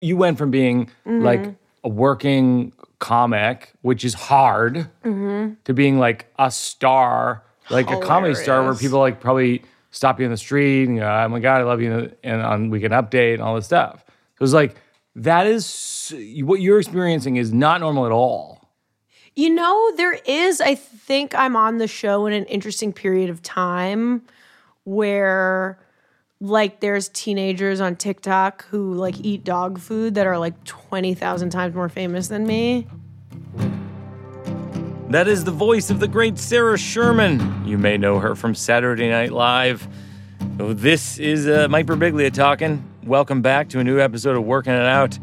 you went from being like mm-hmm. a working comic, which is hard, mm-hmm. to being like a star, like a comedy star, where people like probably stop you in the street and go, "Oh my god, I love you," and on Weekend Update and all this stuff. It was like that is what you're experiencing is not normal at all. You know, there is, I think I'm on the show in an interesting period of time where like there's teenagers on TikTok who like eat dog food that are like 20,000 times more famous than me. That is the voice of the great Sarah Sherman. You may know her from Saturday Night Live. Oh, This is uh, Mike Birbiglia talking. Welcome back to a new episode of Working It Out.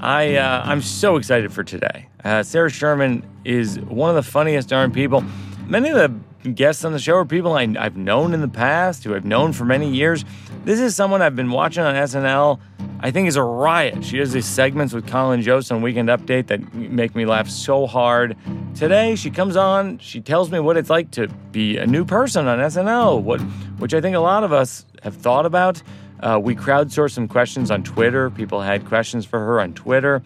I uh, I'm so excited for today. Uh, Sarah Sherman is one of the funniest darn people. Many of the guests on the show are people I, I've known in the past, who I've known for many years. This is someone I've been watching on SNL. I think is a riot. She does these segments with Colin Jost on Weekend Update that make me laugh so hard. Today she comes on, she tells me what it's like to be a new person on SNL, what which I think a lot of us have thought about. Uh, we crowdsourced some questions on Twitter. People had questions for her on Twitter.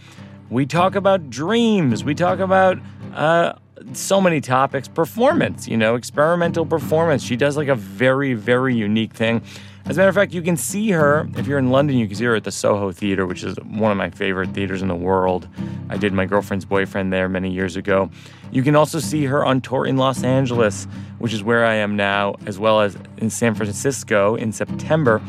We talk about dreams. We talk about uh, so many topics. Performance, you know, experimental performance. She does like a very, very unique thing. As a matter of fact, you can see her if you're in London. You can see her at the Soho Theater, which is one of my favorite theaters in the world. I did my girlfriend's boyfriend there many years ago. You can also see her on tour in Los Angeles, which is where I am now, as well as in San Francisco in September.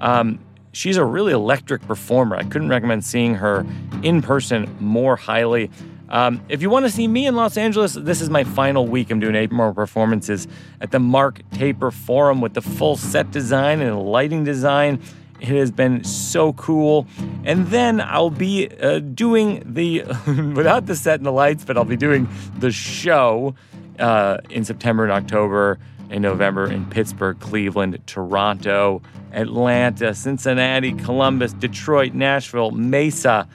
Um, she's a really electric performer. I couldn't recommend seeing her in person more highly. Um, if you want to see me in Los Angeles, this is my final week. I'm doing eight more performances at the Mark Taper Forum with the full set design and lighting design. It has been so cool. And then I'll be uh, doing the, without the set and the lights, but I'll be doing the show uh, in September and October, in November in Pittsburgh, Cleveland, Toronto, Atlanta, Cincinnati, Columbus, Detroit, Nashville, Mesa,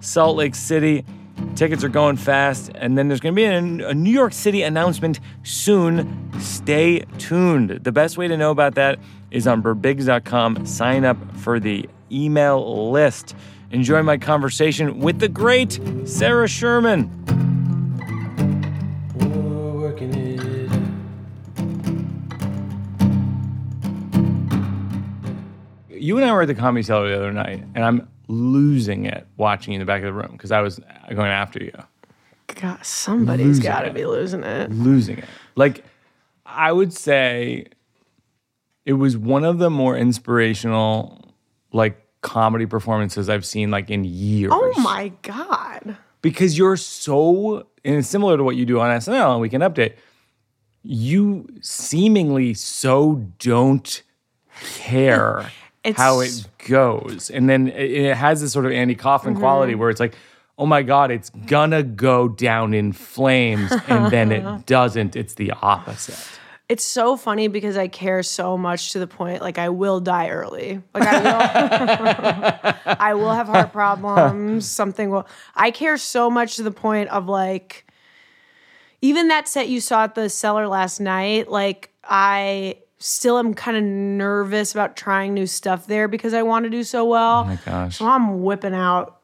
Salt Lake City. Tickets are going fast, and then there's going to be a, New York City announcement soon. Stay tuned. The best way to know about that is on burbigs.com. Sign up for the email list. Enjoy my conversation with the great Sarah Sherman. You and I were at the comedy cellar the other night, and I'm losing it watching you in the back of the room because I was going after you, God, somebody's got to be losing it. losing it. Like, I would say it was one of the more inspirational, like, comedy performances I've seen, like, in years. Oh my God. because you're so and it's similar to what you do on SNL and Weekend Update. You seemingly so don't care It's- how it goes, and then it, has this sort of Andy Kaufman Mm-hmm. quality where it's like, oh my god, it's gonna go down in flames, and then it doesn't. It's the opposite. It's so funny because I care so much to the point like I will die early. Like I will I will have heart problems, something will I care so much to the point of like even that set you saw at the cellar last night, like I still am kind of nervous about trying new stuff there because I want to do so well. Oh my gosh. So I'm whipping out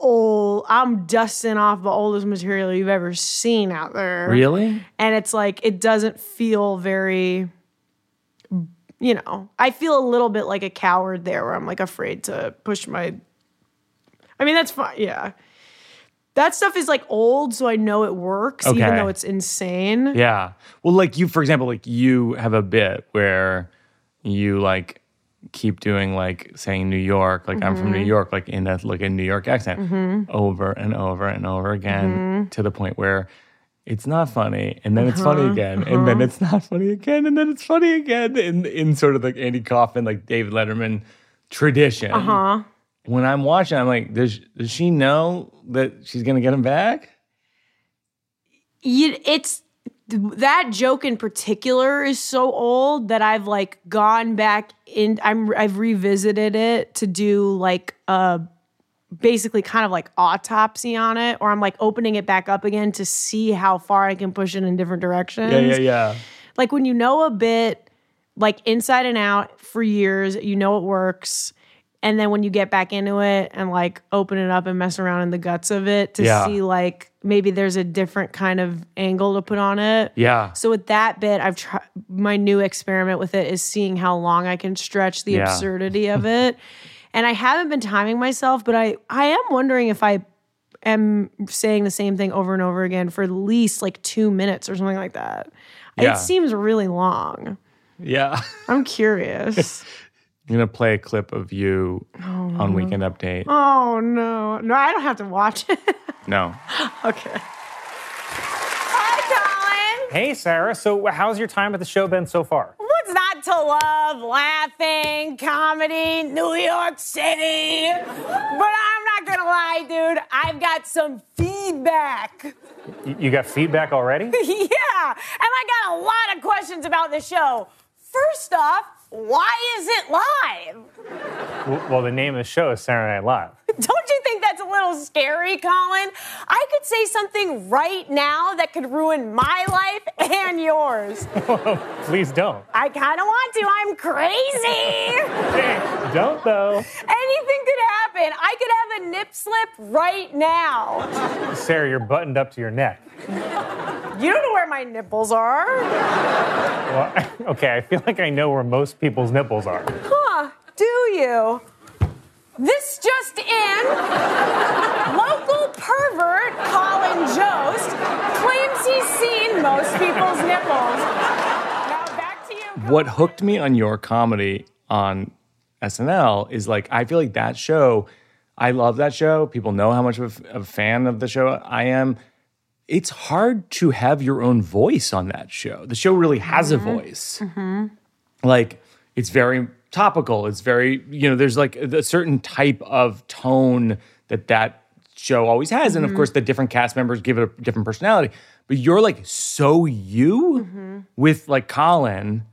old I'm dusting off the oldest material you've ever seen out there Really? and it's like it doesn't feel very you know i feel a little bit like a coward there where i'm like afraid to push my i mean that's fine yeah that stuff is like old so i know it works Okay. even though it's insane. Yeah. Well, like you, for example, like you have a bit where you like keep doing like saying New York, like I'm from New mm-hmm. York, like in that like a New York accent mm-hmm. over and over and over again mm-hmm. to the point where it's not funny and then it's funny uh-huh. again and uh-huh. then it's not funny again and then it's funny again in in sort of like Andy Kaufman, like David Letterman tradition. Uh huh When I'm watching, I'm like, does does she know that she's gonna get him back? you, it's that joke in particular is so old that I've like gone back in I'm I've revisited it to do like a basically kind of like autopsy on it or I'm like opening it back up again to see how far I can push it in different directions. Yeah, yeah, yeah. Like when you know a bit like inside and out for years, you know it works. And then when you get back into it and like open it up and mess around in the guts of it to Yeah. see like maybe there's a different kind of angle to put on it. Yeah. So with that bit, I've tried my new experiment with it is seeing how long I can stretch the Yeah. absurdity of it. And I haven't been timing myself, but I I am wondering if I am saying the same thing over and over again for at least like 2 minutes or something like that. Yeah. It seems really long. Yeah. I'm curious. I'm going to play a clip of you oh, on Weekend Update. oh no. No, I don't have to watch it. No. okay. Hi, Colin. Hey, Sarah. So, how's your time at the show been so far? What's not to love? Laughing, comedy, New York City. But I'm not gonna lie, dude. I've got some feedback. You got feedback already? yeah, and I got a lot of questions about the show. First off, why is it live? Well, the name of the show is Saturday Night Live. Don't you think that's a little scary, Colin? I could say something right now that could ruin my life and yours. Oh, please don't. I kind of want to. I'm crazy. Don't though. Anything could happen. I could have a nip slip right now. Sarah, you're buttoned up to your neck. You don't know where my nipples are. Well, okay, I feel like I know where most people's nipples are. Huh, do you? This just in. Local pervert Colin Jost claims he's seen most people's nipples. Now back to you. what hooked me on your comedy on SNL is like I feel like that show. I love that show. People know how much of a, a fan of the show I am. It's hard to have your own voice on that show. The show really has a mm-hmm. voice. Mm-hmm. Like it's very topical. It's very you know. There's like a certain type of tone that that show always has, and of mm-hmm. course the different cast members give it a different personality. But you're like so you mm-hmm. with like Colin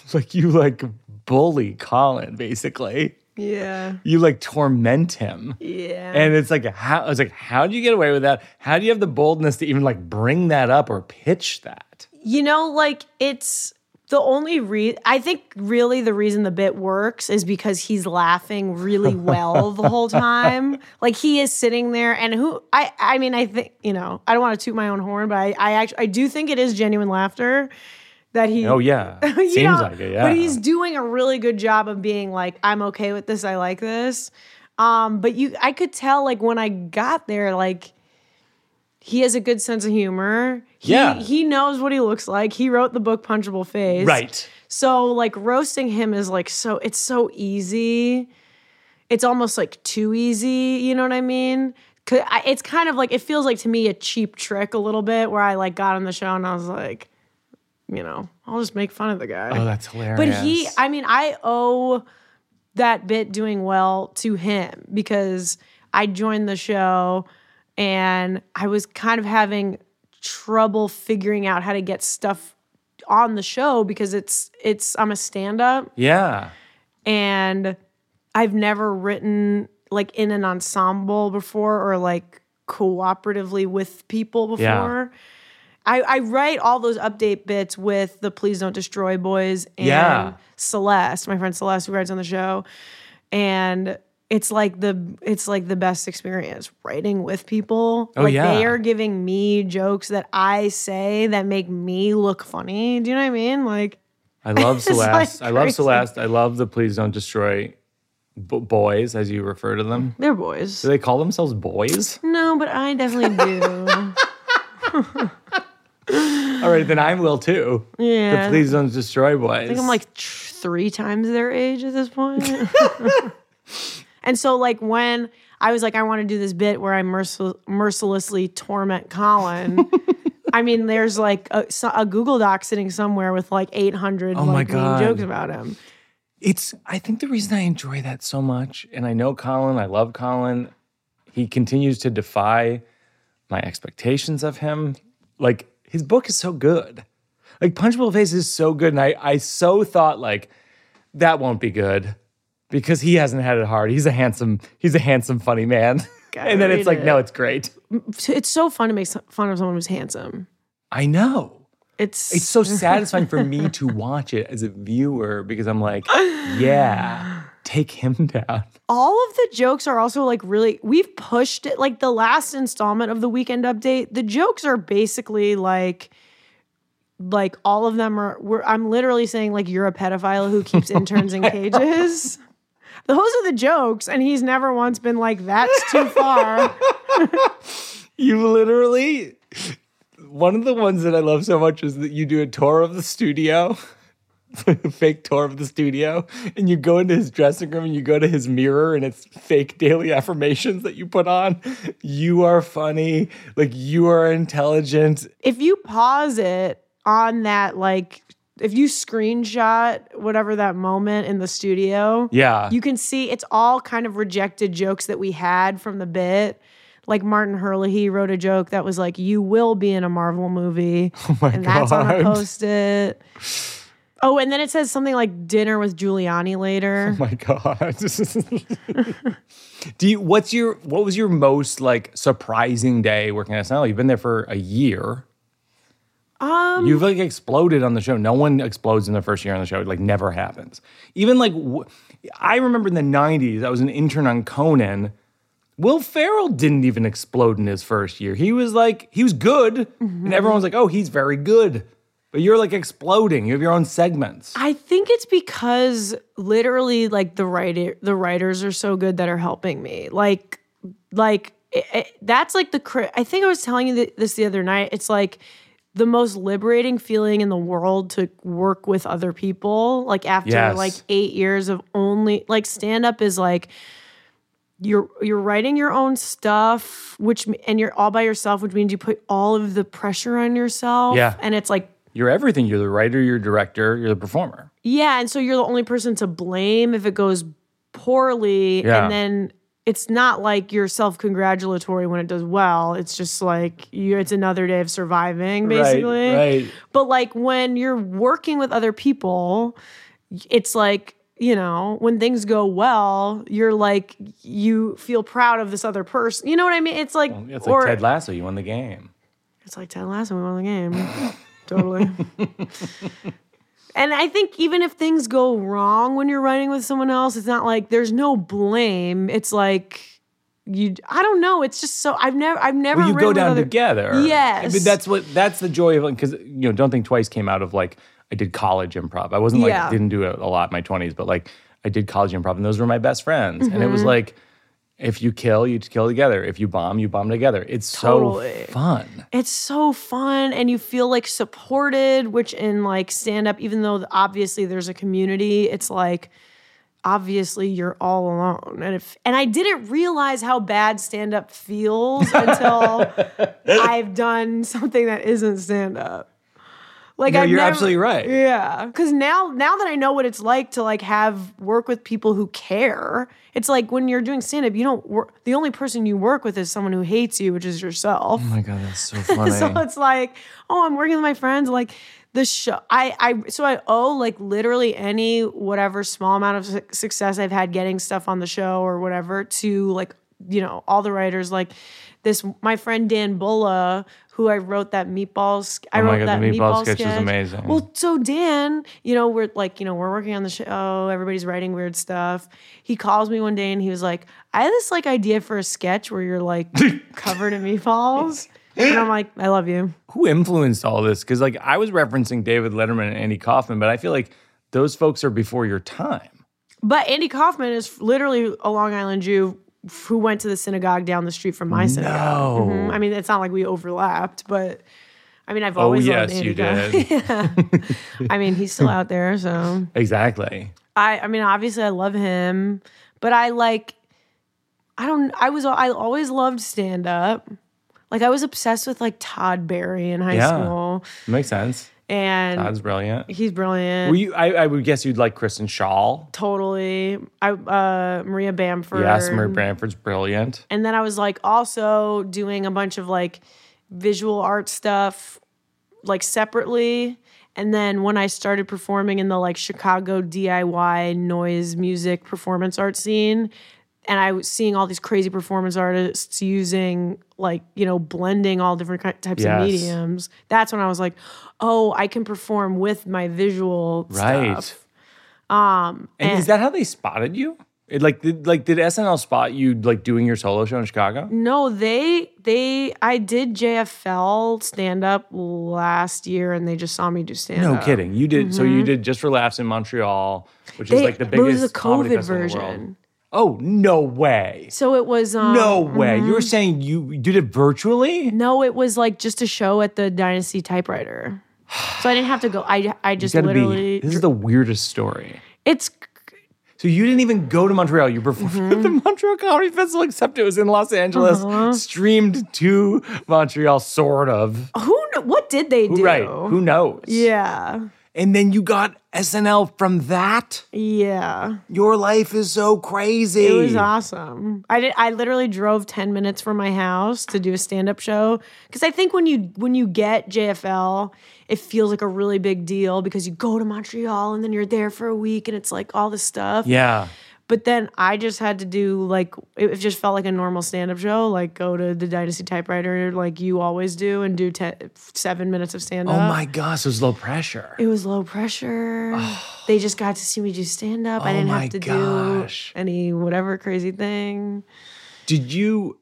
like you like bully Colin basically. Yeah. You like torment him. Yeah. And it's like how I was like, how do you get away with that? How do you have the boldness to even like bring that up or pitch that? You know, like it's the only re I think really the reason the bit works is because he's laughing really well the whole time. Like he is sitting there and who I I mean I think, you know, I don't want to toot my own horn, but I I actually I do think it is genuine laughter that he Oh yeah. Seems know, like it, yeah. But he's doing a really good job of being like, I'm okay with this, I like this. Um, but you I could tell like when I got there, like he has a good sense of humor. He, Yeah. He knows what he looks like. He wrote the book Punchable Face. right. So like roasting him is like so it's so easy. It's almost like too easy, you know what I mean? 'Cause I- It's kind of like it feels like to me a cheap trick a little bit where I like got on the show and I was like, you know, I'll just make fun of the guy. Oh, that's hilarious. But he, I mean, I owe that bit doing well to him because I joined the show and I was kind of having trouble figuring out how to get stuff on the show because it's it's I'm a stand-up Yeah. and I've never written like in an ensemble before or like cooperatively with people before. Yeah. I, I write all those update bits with the Please Don't Destroy boys and Yeah. Celeste, my friend Celeste, who writes on the show. And it's like the it's like the best experience writing with people. Oh, like yeah. they are giving me jokes that I say that make me look funny. Do you know what I mean? Like I love It's, like, Celeste. I love. Celeste. I love the Please Don't Destroy b- boys, as you refer to them. they're boys. Do they call themselves boys? No, but I definitely do. All right, then I will too. Yeah. The Please Don't Destroy boys. I think I'm like tr- three times their age at this point. and so, like, when I was like, I want to do this bit where I mercil- mercilessly torment Colin. I mean, there's like a, a Google Doc sitting somewhere with like 800 Oh like mean jokes about him. it's I think the reason I enjoy that so much, and I know Colin, I love Colin. He continues to defy my expectations of him. Like his book is so good. Like Punchable Face is so good. And I I so thought like that won't be good. Because he hasn't had it hard. He's a handsome, he's a handsome, funny man. And then it's like, no, it's great. It's so fun to make fun of someone who's handsome. I know. It's It's so satisfying for me to watch it as a viewer because I'm like, yeah, take him down. all of the jokes are also like really we've pushed it like the last installment of the weekend update the jokes are basically like like all of them are we're, i'm literally saying like you're a pedophile who keeps interns in cages those are the jokes and he's never once been like that's too far You literally. One of the ones that I love so much is that you do a tour of the studio, a fake tour of the studio, and you go into his dressing room and you go to his mirror and it's fake daily affirmations that you put on. You are funny, like you are intelligent. if you pause it on that like if you screenshot whatever that moment in the studio Yeah. you can see it's all kind of rejected jokes that we had from the bit like Martin Herlihy wrote a joke that was like, "You will be in a Marvel movie," Oh my and that's on a God. post-it. Oh, and then it says something like "dinner with Giuliani later." Oh my god. Do you what's your what was your most like surprising day working at SNL? You've been there for a year. Um You've like exploded on the show. No one explodes in their first year on the show. It like never happens. Even like w- I remember in the 90s, I was an intern on Conan. Will Ferrell didn't even explode in his first year. He was like, he was good. And everyone's like, oh, he's very good. But you're like exploding. You have your own segments. I think it's because literally, like the writer, the writers are so good that are helping me. Like, like it, it- that's like the. I think I was telling you this the other night. It's like the most liberating feeling in the world to work with other people. Like after Yes. like eight years of only like stand up is like you're you're writing your own stuff, which and you're all by yourself, which means you put all of the pressure on yourself. Yeah. and it's like You're everything. You're the writer, you're the director, you're the performer. Yeah, and so you're the only person to blame if it goes poorly. Yeah. And then it's not like you're self-congratulatory when it does well. It's just like you it's another day of surviving, basically. Right, right. But like when you're working with other people, it's like, you know, when things go well, you're like you feel proud of this other person. You know what I mean? It's like It's like or Ted Lasso. You won the game. it's like Ted Lasso, we won the game. totally. and I think even if things go wrong when you're writing with someone else, it's not like there's no blame. It's like you. I don't know. It's just so I've never. I've never. Well, you go down other- together. Yes. I mean, that's what that's the joy of it because you know, don't think twice came out of like I did college improv. I wasn't like Yeah. didn't do it a lot in my twenties, but like I did college improv, and those were my best friends. And it Mm-hmm. was like, if you kill, you kill together. If you bomb, you bomb together. It's Totally. so fun. It's so fun, and you feel like supported. Which in like stand up, even though obviously there's a community, it's like obviously you're all alone and if and I didn't realize how bad stand up feels until I've done something that isn't stand up. Like No, I've you're never- absolutely right. Yeah, cuz now now that I know what it's like to like have work with people who care. It's like when you're doing stand up, you don't work the only person you work with is someone who hates you, which is yourself. Oh my god, that's so funny. So it's like, oh, I'm working with my friends. Like the show, I, I, so I owe like literally any whatever small amount of su- success I've had getting stuff on the show or whatever to like, you know, all the writers. Like this, my friend Dan Bulla, who I wrote that meatballs. I Oh wrote God, that the meatball meatball sketch is amazing. Well, so Dan, you know, we're like, you know, we're working on the show. Everybody's writing weird stuff. He calls me one day and he was like, I had this like idea for a sketch where you're like covered in meatballs. And I'm like, I love you. Who influenced all this? Because like I was referencing David Letterman and Andy Kaufman, but I feel like those folks are before your time. But Andy Kaufman is literally a Long Island Jew who went to the synagogue down the street from my synagogue. No. Mhm. I mean, it's not like we overlapped, but I mean, I've Oh always yes, loved Andy you did. I mean, he's still out there, so exactly. I I mean, obviously I love him, but I like I don't I was I always loved stand up. Like I was obsessed with like Todd Barry in high Yeah. school. Makes sense. And Todd's brilliant. he's brilliant. Were you, I, I would guess you'd like Kristen Schaal. totally. I uh Maria Bamford. Yes, Maria Bamford's brilliant. And then I was like also doing a bunch of like visual art stuff like separately. And then when I started performing in the like Chicago DIY noise music performance art scene, and I was seeing all these crazy performance artists using like, you know, blending all different types Yes. of mediums, that's when I was like, oh, I can perform with my visual Right. stuff. Um, And, and is that how they spotted you? It, like, did, like, did SNL spot you like doing your solo show in Chicago? no, they they I did JFL stand up last year, and they just saw me do stand up. No kidding. You did. So you did just for laughs in Montreal, which is Mm-hmm. Like the but it was biggest a comedy COVID festival in the world. version. Oh no way! So it was um, No way! You were saying you did it virtually? No, it was like just a show at the Dynasty Typewriter. So I didn't have to go. I I just literally. be. This is the weirdest story. it's So you didn't even go to Montreal. You performed Mm-hmm. at the Montreal Comedy Festival, except it was in Los Angeles. Uh-huh. Streamed to Montreal, sort of. who. What did they do? Right? Who knows? Yeah. And then you got SNL from that. Yeah. Your life is so crazy. It was awesome. I did. I literally drove ten minutes from my house to do a stand-up show because I think when you when you get JFL, it feels like a really big deal because you go to Montreal and then you're there for a week and it's like all this stuff. Yeah. But then I just had to do like it just felt like a normal stand-up show, like go to the Dynasty Typewriter like you always do and do te- seven minutes of stand-up. Oh my gosh, it was low pressure. It was low pressure. Oh. They just got to see me do stand up. I Oh didn't have to gosh. do any whatever crazy thing. Did you?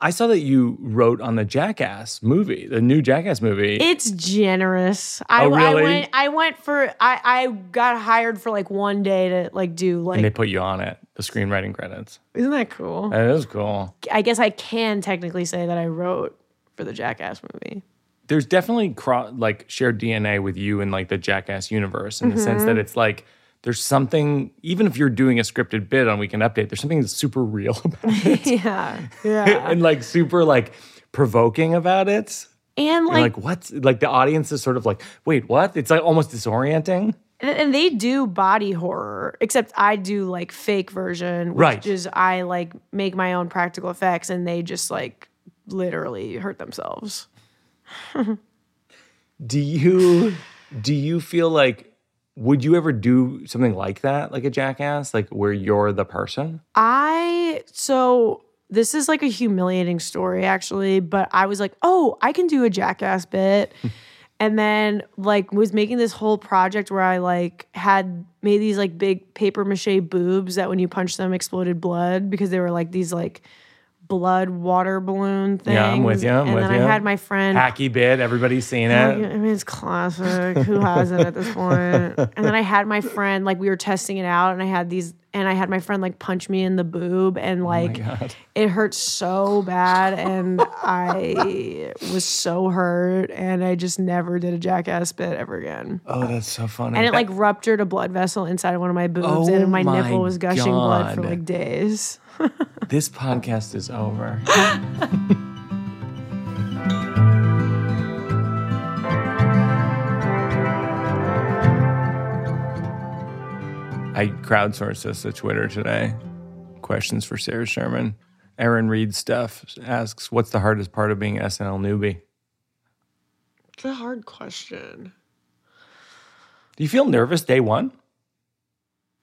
I saw that you wrote on the Jackass movie, the new Jackass movie. It's generous. I, Oh, I really? went. I went for. I I got hired for like one day to like do like. and they put you on it, the screenwriting credits. isn't that cool? That is cool. I guess I can technically say that I wrote for the Jackass movie. There's definitely cro- like shared DNA with you in like the Jackass universe in the sense Mm-hmm. that it's like there's something, even if you're doing a scripted bit on Weekend Update, there's something that's super real about it Yeah, yeah. and like super like provoking about it. and like, like, what? Like the audience is sort of like, wait, what? It's like almost disorienting. and, and they do body horror, except I do like fake version, which Right. is I like make my own practical effects, and they just like literally hurt themselves. Do you do you feel like would you ever do something like that, like a jackass, like where you're the person? I so this is like a humiliating story actually, but I was like, "Oh, I can do a jackass bit." Hmm. and then like was making this whole project where I like had made these like big paper mache boobs that when you punch them exploded blood because they were like these like blood water balloon thing. Yeah, I'm with you, I'm and with then you. I had my friend Hacky bit, everybody's seen I it. mean, it's classic. Who hasn't at this point? And then I had my friend, like, we were testing it out, and I had these, and I had my friend, like, punch me in the boob, and, oh like, it hurt so bad. And I was so hurt, and I just never did a jackass bit ever again. Oh, that's so funny. And it, like, ruptured a blood vessel inside of one of my boobs, Oh and my, my nipple was gushing blood for, like, days. this podcast is over. I crowdsourced this to Twitter today. Questions for Sarah Sherman. Aaron Reed stuff asks, "What's the hardest part of being SNL newbie?" It's a hard question. Do you feel nervous day one?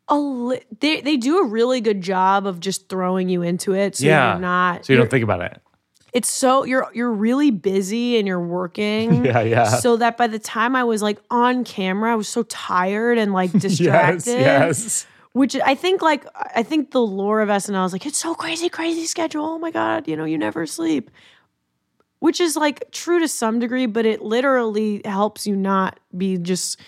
A li- they they do a really good job of just throwing you into it so yeah, you're not So you don't think about it. it's so you're you're really busy and you're working Yeah, yeah. so that by the time I was like on camera I was so tired and like distracted yes, yes. which I think like I think the lore of SNL is like it's so crazy crazy schedule oh my god you know you never sleep which is like true to some degree but it literally helps you not be just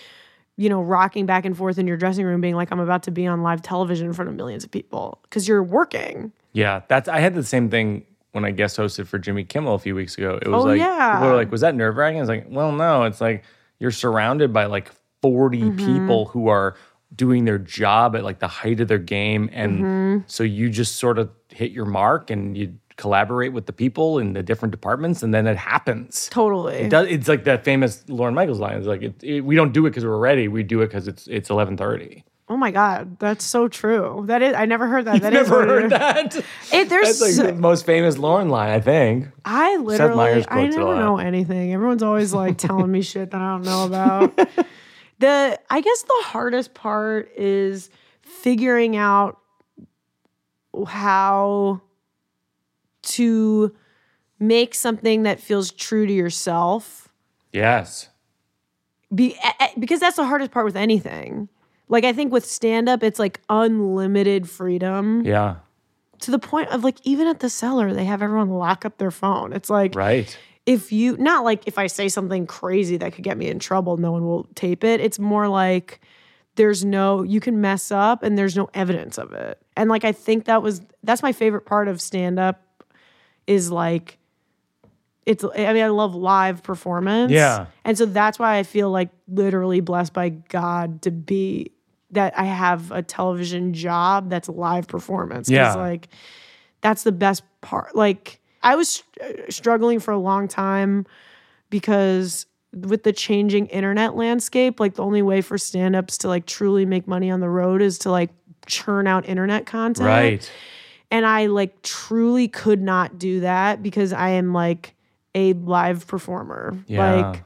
you know rocking back and forth in your dressing room being like I'm about to be on live television in front of millions of people because you're working Yeah, that's. I had the same thing when I guest hosted for Jimmy Kimmel a few weeks ago. It was Oh, like yeah. people were like, "Was that nerve wracking?" I was like, "Well, no. It's like you're surrounded by like 40 Mm-hmm. people who are doing their job at like the height of their game, and Mm-hmm. so you just sort of hit your mark and you collaborate with the people in the different departments, and then it happens. totally It does, it's like that famous Lorne Michaels line. It's like it, it- we don't do it because we're ready. We do it because it's it's 11:30. Oh my god, that's so true. That is, I never heard that. That is Never heard that. It, there's, That's like the most famous Lorne line, I think. I literally, I quotes it a never lot. know anything. Everyone's always like telling me shit that I don't know about. the, I guess the hardest part is figuring out how to make something that feels true to yourself Yes. be, because that's the hardest part with anything. Like I think with stand up, it's like unlimited freedom Yeah. to the point of like even at the cellar, they have everyone lock up their phone. It's like Right. if you not like if I say something crazy that could get me in trouble, no one will tape it. It's more like there's no you can mess up and there's no evidence of it. And like I think that was that's my favorite part of stand up is like it's I mean I love live performance. Yeah. And so that's why I feel like literally blessed by God to be that I have a television job that's live performance. Yeah. Like that's the best part. Like I was str- uh, struggling for a long time because with the changing internet landscape, like the only way for stand-ups to like truly make money on the road is to like churn out internet content. Right. And I like truly could not do that because I am like a live performer. Yeah. Like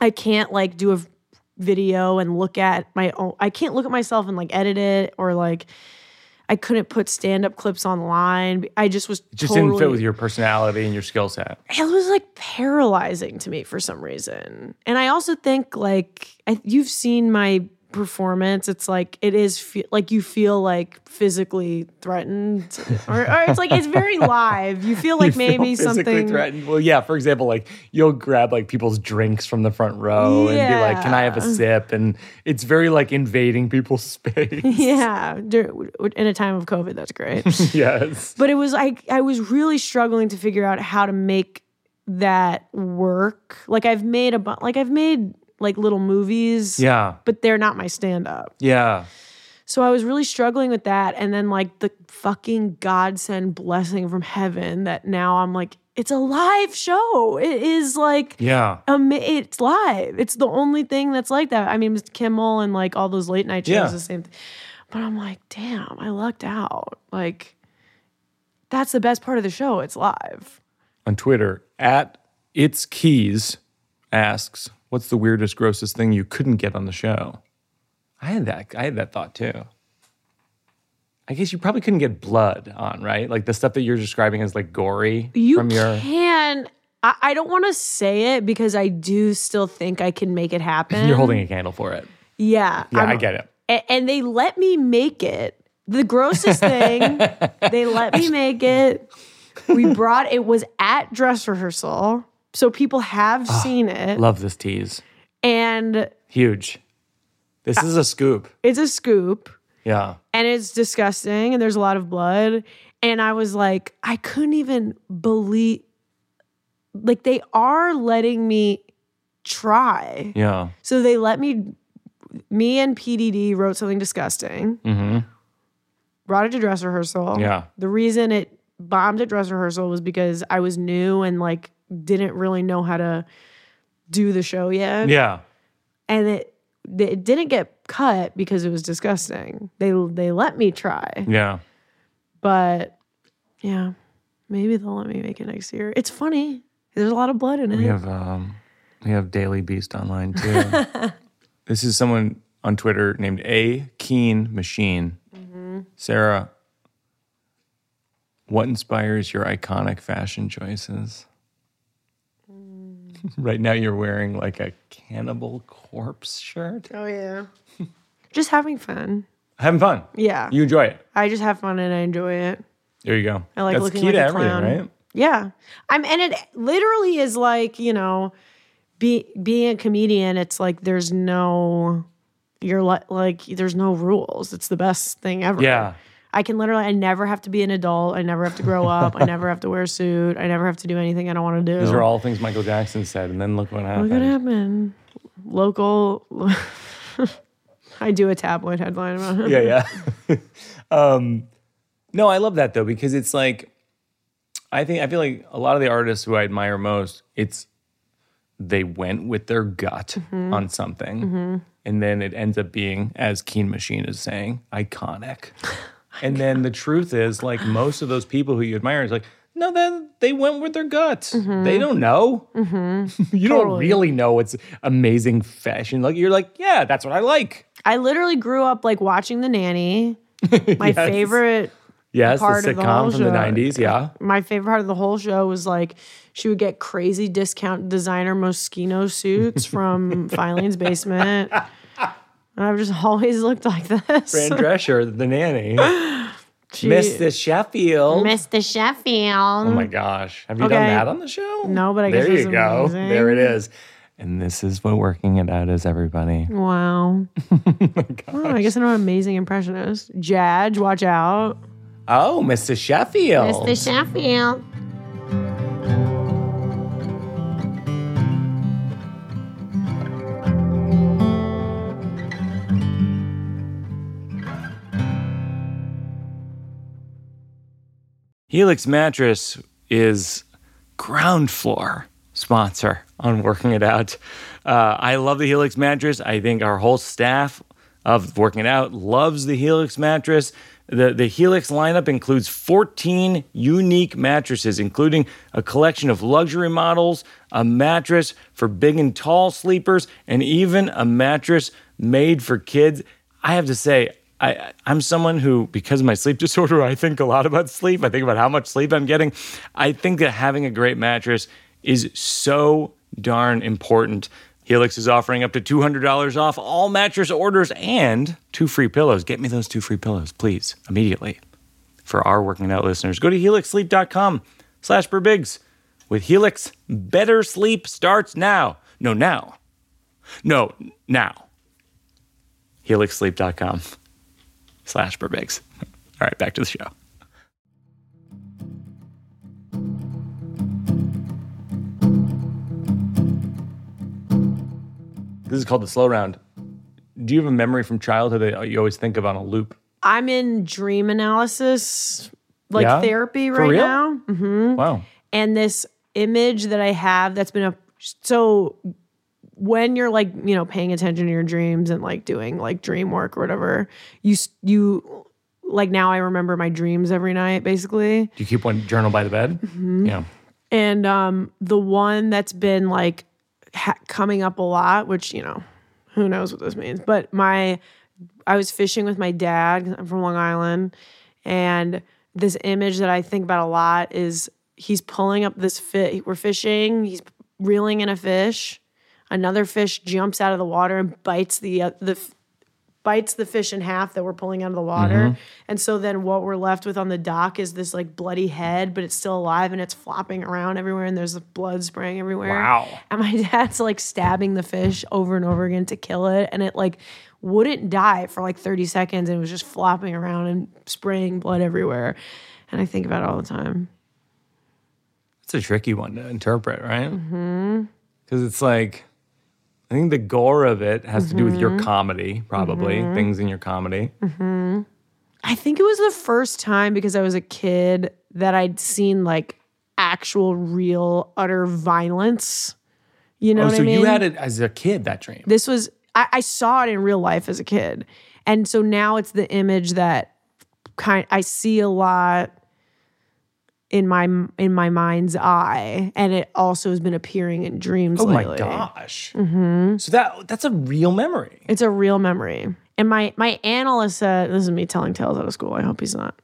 I can't like do a video and look at my own I can't look at myself and like edit it or like I couldn't put stand-up clips online. I just was It just totally, didn't fit with your personality and your skill set. it was like paralyzing to me for some reason. And I also think like I, you've seen my performance. It's like it is fe- like you feel like physically threatened, or, or it's like it's very live. You feel like You feel maybe physically something. threatened. Well, yeah. For example, like you'll grab like people's drinks from the front row and be like, "Can I have a sip?" And it's very like invading people's space. Yeah, in a time of COVID, that's great. yes. but it was I I was really struggling to figure out how to make that work. Like I've made a bu- like I've made like little movies. Yeah. But they're not my stand up. Yeah. So I was really struggling with that. And then, like, the fucking godsend blessing from heaven that now I'm like, it's a live show. It is like, Yeah. um, it's live. It's the only thing that's like that. I mean, Mr. Kimmel and like all those late night shows, Yeah. the same thing. But I'm like, damn, I lucked out. Like, that's the best part of the show. It's live. On Twitter, at its keys asks, "What's the weirdest, grossest thing you couldn't get on the show?" I had that. I had that thought too. I guess you probably couldn't get blood on, right? Like the stuff that you're describing as like gory You from your. can. I, I don't want to say it because I do still think I can make it happen. You're holding a candle for it. Yeah. Yeah, I'm- I get it. a- and they let me make it. The grossest thing, they let me make it. We brought it was at dress rehearsal, so people have Ah, seen it, Love this tease. and Huge. This is a scoop. it's a scoop, Yeah. and it's disgusting, and there's a lot of blood, and I was like, I couldn't even believe, like they are letting me try. Yeah. So they let me, me and PDD wrote something disgusting. Mm-hmm. brought it to dress rehearsal. Yeah. The reason it bombed at dress rehearsal was because I was new and like didn't really know how to do the show yet. Yeah. And it it didn't get cut because it was disgusting. They they let me try. Yeah. But yeah, maybe they'll let me make it next year. It's funny. There's a lot of blood in it. We have um, we have Daily Beast online too. this is someone on Twitter named A Keen Machine. Sarah, what inspires your iconic fashion choices? right now, you're wearing like a Cannibal Corpse shirt. oh yeah. just having fun. Having fun. Yeah. You enjoy it. I just have fun and I enjoy it. There you go. I like That's looking key like to a everything, clown. right? Yeah. I'm and it literally is like, you know, be being a comedian, it's like there's no you're like like there's no rules. It's the best thing ever. Yeah. I can literally I never have to be an adult. I never have to grow up. I never have to wear a suit. I never have to do anything I don't want to do. These are all things Michael Jackson said, and then look what happened. Look what happened. Local I do a tabloid headline about him. yeah, yeah. um, no, I love that though because it's like, I think I feel like a lot of the artists who I admire most, it's they went with their gut Mm-hmm. on something, and then it ends up being, as Keen Machine is saying, iconic. and then the truth is, like most of those people who you admire is like. No, then they went with their gut. They don't know. you don't Mm-hmm. Really know what's amazing fashion. Like you're like, yeah, that's what I like. I literally grew up like watching The Nanny. My Yes. favorite Yes, part the of the whole sitcom from the '90s. Yeah, my favorite part of the whole show was like she would get crazy discount designer Moschino suits from Filene's basement. And I've just always looked like this. Fran Drescher, the nanny. Gee. Mr. Sheffield. Mr. Sheffield. Oh my gosh. Have you done that on the show? No, but I guess There you go. amazing. There it is. And this is what working it out is, everybody. Wow. Oh, oh, I guess I know an amazing impressionist. Jadge, watch out. Oh, Mr. Sheffield. Mr. Sheffield. Helix Mattress is ground floor sponsor on Working It Out. Uh, I love the Helix mattress. I think our whole staff of Working It Out loves the Helix mattress. The, the Helix lineup includes 14 unique mattresses, including a collection of luxury models, a mattress for big and tall sleepers, and even a mattress made for kids. I have to say, I, I'm someone who, because of my sleep disorder, I think a lot about sleep. I think about how much sleep I'm getting. I think that having a great mattress is so darn important. Helix is offering up to $200 off all mattress orders and two free pillows. Get me those two free pillows, please, immediately. For our working out listeners, go to helixsleep.com slash burbigs. With Helix, better sleep starts now. No, now. No, now. helixsleep.com slash burbigs. All right, back to the show. This is called the slow round. Do you have a memory from childhood that you always think of on a loop? I'm in dream analysis, like Yeah? therapy For right real? now. hmm Wow. And this image that I have that's been a so when you're like you know paying attention to your dreams and like doing like dream work or whatever, you you like now I remember my dreams every night basically. Do you keep one journal by the bed? Yeah. And um, the one that's been like ha- coming up a lot, which you know, who knows what this means, but my I was fishing with my dad I'm from Long Island, and this image that I think about a lot is he's pulling up this fit We're fishing. He's reeling in a fish. Another fish jumps out of the water and bites the uh, the bites the fish in half that we're pulling out of the water. And so then what we're left with on the dock is this like bloody head, but it's still alive and it's flopping around everywhere and there's blood spraying everywhere. Wow. And my dad's like stabbing the fish over and over again to kill it. And it like wouldn't die for like 30 seconds and it was just flopping around and spraying blood everywhere. And I think about it all the time. It's a tricky one to interpret, right? Because it's like, I think the gore of it has to do with your mm-hmm. comedy, probably mm-hmm. things in your comedy. Mm-hmm. I think it was the first time because I was a kid that I'd seen like actual, real, utter violence. You know Oh, what so I mean? you had it as a kid, that dream. this was I, I saw it in real life as a kid, and so now it's the image that kind I see a lot in my in my mind's eye, and it also has been appearing in dreams. Oh lately. my gosh. Mm-hmm. So that that's a real memory. It's a real memory. And my my analyst said, "This is me telling tales out of school. I hope he's not,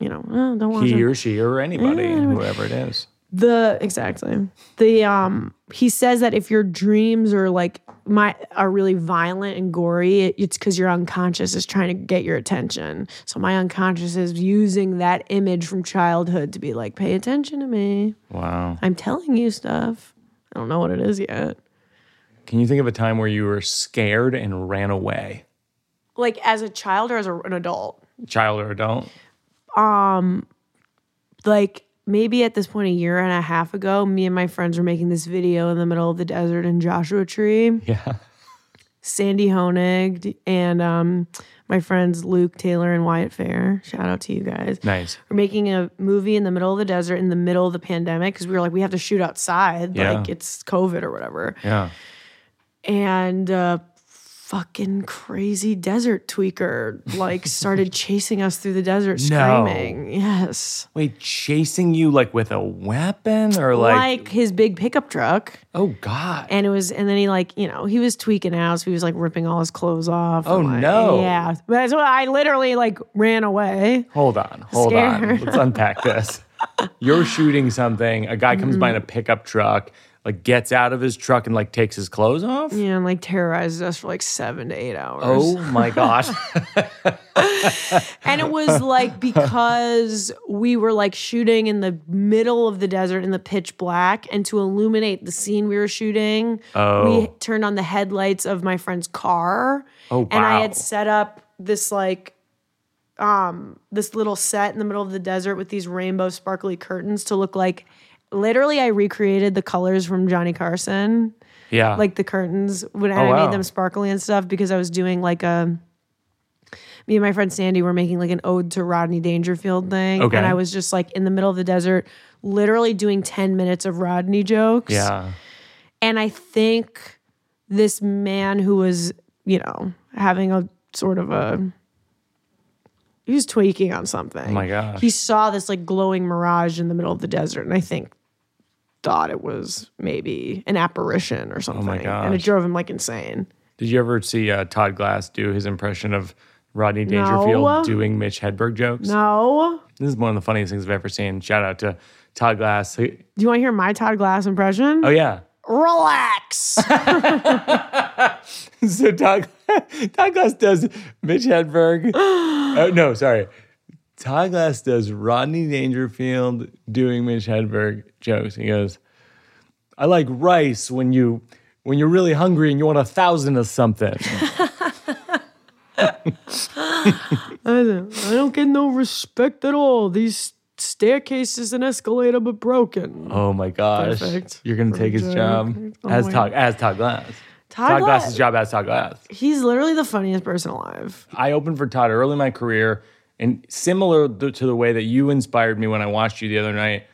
you know, oh, don't watch He it." or she or anybody, whoever it is. The exactly the um he says that if your dreams are like my are really violent and gory, it- it's because your unconscious is trying to get your attention. So my unconscious is using that image from childhood to be like, pay attention to me. Wow. I'm telling you stuff. I don't know what it is yet. Can you think of a time where you were scared and ran away? Like as a child or as a, an adult. Child or adult? Um like maybe at this point a year and a half ago, me and my friends were making this video in the middle of the desert in Joshua Tree. Yeah. Sandy Honig and um, my friends Luke Taylor and Wyatt Fair. Shout out to you guys. Nice. We're making a movie in the middle of the desert in the middle of the pandemic because we were like, we have to shoot outside, Yeah. like it's COVID or whatever. Yeah. And uh, fucking crazy desert tweaker like started chasing us through the desert, No. screaming. Yes. Wait, chasing you like with a weapon or Like, like, his big pickup truck. oh god. And it was, and then he like, you know, he was tweaking out, so he was like ripping all his clothes off. Oh, like, no. Yeah, but why I literally like ran away. hold on. Hold on. Let's unpack this. you're shooting something, a guy comes by Mm-hmm. in a pickup truck, like gets out of his truck and like takes his clothes off. Yeah, and like terrorizes us for like seven to eight hours. Oh my gosh. And it was like because we were like shooting in the middle of the desert in the pitch black, and to illuminate the scene we were shooting, Oh. we turned on the headlights of my friend's car. Oh, wow. And I had set up this like um this little set in the middle of the desert with these rainbow sparkly curtains to look like literally I recreated the colors from Johnny Carson Yeah. like the curtains when Oh, I wow. made them sparkly and stuff because I was doing like a me and my friend Sandy were making like an ode to Rodney Dangerfield thing. Okay. And I was just like in the middle of the desert, literally doing 10 minutes of Rodney jokes. yeah. And I think this man who was, you know, having a sort of a he was tweaking on something. Oh my gosh. He saw this like glowing mirage in the middle of the desert, and I think thought it was maybe an apparition or something. And it Oh drove him like insane. Did you ever see uh, Todd Glass do his impression of Rodney Dangerfield No. doing Mitch Hedberg jokes? No. This is one of the funniest things I've ever seen. Shout out to Todd Glass. Do you want to hear my Todd Glass impression? Oh yeah. Relax. So Todd, Todd Glass does Mitch Hedberg. oh no, sorry. Todd Glass does Rodney Dangerfield doing Mitch Hedberg jokes. He goes, "I like rice when you when you're really hungry and you want a thousand of something." I don't, get no respect at all. These staircases and escalator but broken. oh my gosh, Perfect. you're gonna take his job Oh as my- Todd as Todd Glass. Todd, Todd Glass, Glass's job as Todd Glass. He's literally the funniest person alive. I opened for Todd early in my career, and similar to the way that you inspired me when I watched you the other night,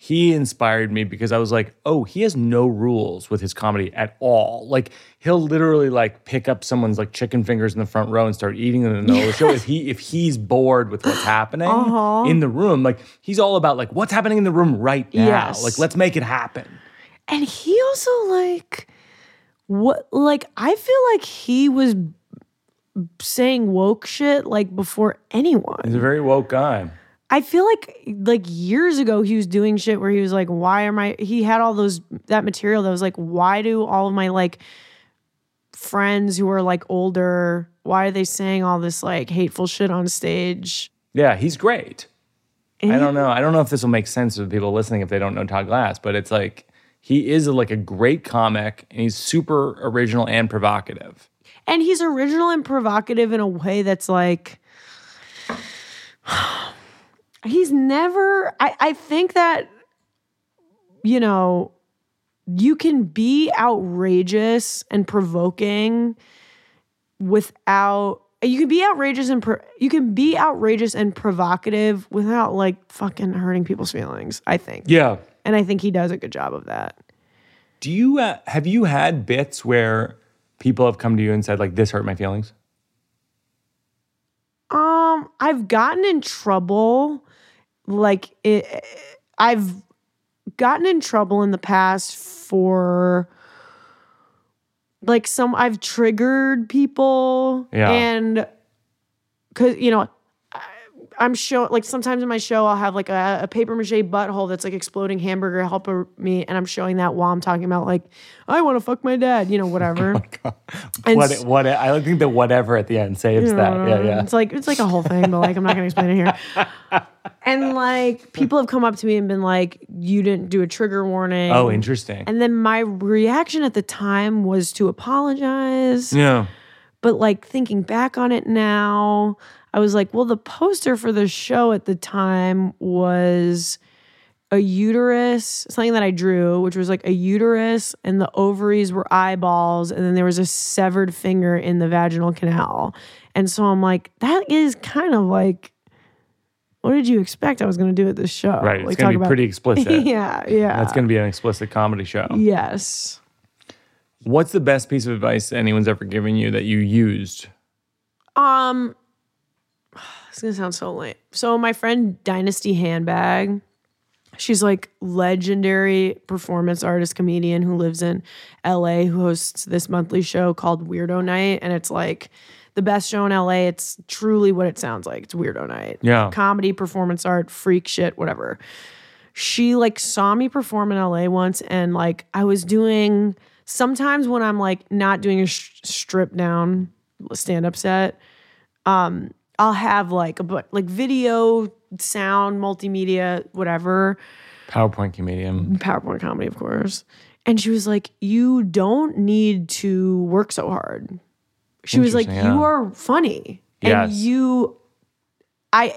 he inspired me because I was like, oh, he has no rules with his comedy at all. Like he'll literally like pick up someone's like chicken fingers in the front row and start eating them in the middle of the show if he if he's bored with what's happening Uh-huh. in the room. Like he's all about like what's happening in the room right now. Yes. Like let's make it happen. And he also like what like I feel like he was saying woke shit like before anyone. He's a very woke guy. I feel like like years ago he was doing shit where he was like, why am I he had all those that material that was like, why do all of my like friends who are like older, why are they saying all this like hateful shit on stage? Yeah, he's great. I don't know. I don't know if this will make sense to people listening if they don't know Todd Glass, but it's like he is like a great comic and he's super original and provocative. And he's original and provocative in a way that's like he's never I, I think that you know you can be outrageous and provoking without you can be outrageous and pro, you can be outrageous and provocative without like fucking hurting people's feelings i think Yeah. and i think he does a good job of that Do you uh, have you had bits where people have come to you and said like this hurt my feelings? Um, I've gotten in trouble. Like it, I've gotten in trouble in the past for like some. I've triggered people, Yeah. and because you know. I'm show like sometimes in my show I'll have like a, a paper mache butthole that's like exploding hamburger helper me and I'm showing that while I'm talking about like I want to fuck my dad you know whatever oh And What what I think the whatever at the end saves that. Yeah, yeah. it's like it's like a whole thing, but like I'm not gonna explain it here. And like people have come up to me and been like, "You didn't do a trigger warning." Oh, interesting. And then my reaction at the time was to apologize. yeah. But like thinking back on it now, I was like, well, the poster for the show at the time was a uterus, something that I drew, which was like a uterus and the ovaries were eyeballs, and then there was a severed finger in the vaginal canal. And so I'm like, that is kind of like, what did you expect I was going to do at this show? Right. It's Like, gonna talk be pretty explicit. yeah, yeah. That's gonna be an explicit comedy show. yes. What's the best piece of advice anyone's ever given you that you used? Um, it's gonna sound so lame. So my friend Dynasty Handbag, she's like legendary performance artist comedian who lives in LA who hosts this monthly show called Weirdo Night, and it's like the best show in LA. It's truly what it sounds like. It's Weirdo Night. Yeah. Comedy, performance art, freak shit, whatever. She like saw me perform in LA once and like I was doing sometimes when I'm like not doing a sh- strip down stand up set, um I'll have like a but like video, sound, multimedia, whatever. PowerPoint comedian. PowerPoint comedy, of course. And she was like, You don't need to work so hard. She was like, You are funny. Yes. And you, I,